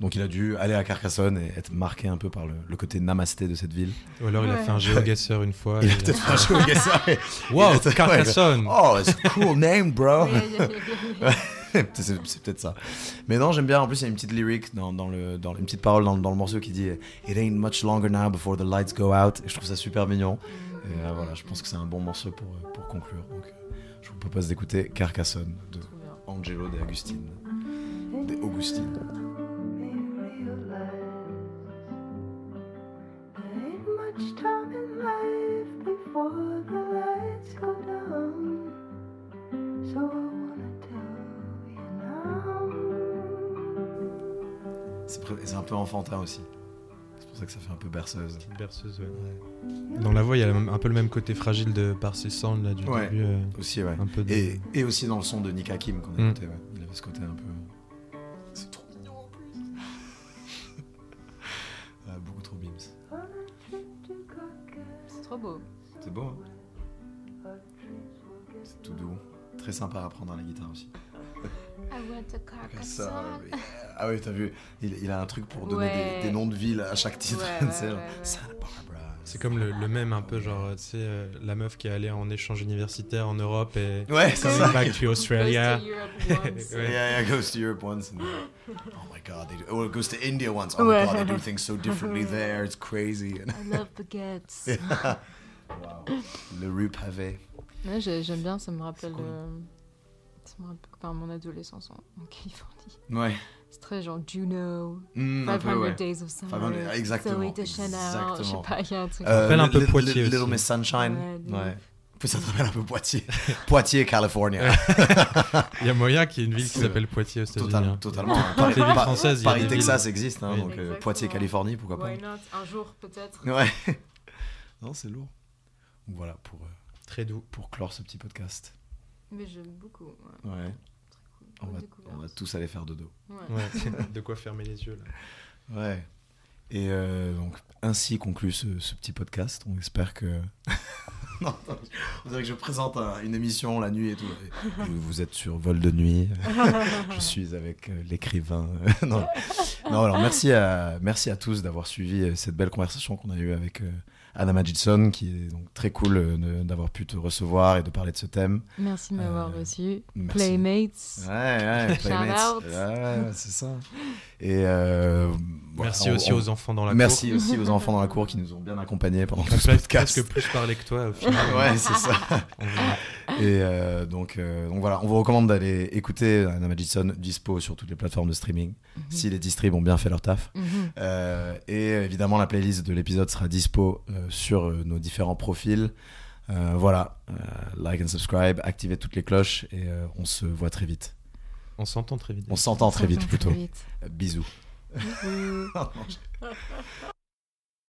Donc il a dû aller à Carcassonne et être marqué un peu par le, le côté namasté de cette ville. Ou alors il a Ouais. fait un GeoGuessr une fois. Il et a peut-être fait un ça. et- Wow, a- Carcassonne Oh, it's a cool name, bro. C'est c'est peut-être ça. Mais non, j'aime bien. En plus, il y a une petite lyric dans, dans le, dans une petite parole dans, dans le morceau qui dit It ain't much longer now before the lights go out. Et je trouve ça super mignon. Et euh, voilà, je pense que c'est un bon morceau pour, euh, pour conclure. Donc, euh, je vous propose d'écouter Carcassonne de. Angelo de Agustine. De Augustine. Much time in life before the lights go down. So I wanna tell you now. C'est un peu enfantin aussi. C'est pour ça que ça fait un peu berceuse. Petite berceuse, ouais. Dans la voix, il y a un peu le même côté fragile de par ses sounds là, du Ouais. début. euh, Aussi, ouais. un peu de... Et, et aussi dans le son de Nick Hakim qu'on a Mm. écouté, ouais. Il avait ce côté un peu. Trop beau. C'est beau, hein C'est tout doux. Très sympa à apprendre à la guitare aussi. I Ça, yeah. Ah oui, t'as vu, il, il a un truc pour donner Ouais. des, des noms de villes à chaque titre. Ouais, C'est comme le, le même un peu genre, tu sais, euh, la meuf qui est allée en échange universitaire en Europe et Ouais, c'est ça. back to Australia. once. Ouais. Yeah, yeah, goes to Europe once. And, oh my god, they do, oh, it goes to India once. Oh Ouais. my god, they do things so differently there. It's crazy. And- I love baguettes. wow. Le rue pavé. Ouais, j'ai- j'aime bien, ça me rappelle, cool. euh, ça me rappelle enfin, mon adolescence en, en Californie. Ouais. C'est très genre Juno, Mm, un 500 peu, ouais. Days of Summer, 500 exactement, Zoe Deschanel, je sais exactement. pas, il y a un truc. Euh, un peu Little- Poitiers Little aussi. Miss Sunshine. Ouais, de Ouais. Ça te rappelle un peu Poitiers. Poitiers, California. Il y a moyen qu'il y ait une ville qui s'appelle Poitiers aux États-Unis. Total- hein. totalement. Toutes les villes Paris, françaises, Paris, Texas villes. existe, hein, Oui. donc euh, Exactement. Poitiers, Californie, pourquoi pas. Why not? Un jour peut-être. Ouais. non, c'est lourd. Donc voilà pour, euh, Très doux. pour clore ce petit podcast. Mais j'aime beaucoup. Ouais. Ouais. On va, découverte. on va tous aller faire dodo. Ouais. Ouais. de quoi fermer les yeux là. Ouais. Et euh, donc, ainsi conclut ce, ce petit podcast. On espère que. non, attends, on dirait que je présente un- une émission la nuit et tout. Et vous êtes sur Vol de nuit. je suis avec euh, l'écrivain. non. non, alors merci à, merci à tous d'avoir suivi euh, cette belle conversation qu'on a eue avec euh, Anna Magidson, qui est donc très cool euh, d'avoir pu te recevoir et de parler de ce thème. Merci de m'avoir Euh, reçu. merci. Playmates. Ouais, ouais, Playmates. Ouais, c'est ça. Et euh, voilà, Merci on- aussi on- aux enfants dans la Merci cour. aussi aux enfants dans la cour qui nous ont bien accompagnés pendant tout On ce podcast. presque plus parlé que toi au final. Ouais, c'est ça. Et euh, donc, euh, donc voilà, on vous recommande d'aller écouter Anna Magidson dispo sur toutes les plateformes de streaming, si les distribs ont bien fait leur taf. Mhm. Euh, et évidemment, la playlist de l'épisode sera dispo euh, sur euh, nos différents profils. Euh, voilà, euh, like and subscribe, activez toutes les cloches et euh, on se voit très vite. On s'entend très vite. On s'entend très vite Très plutôt. vite. Euh, bisous. Bisous.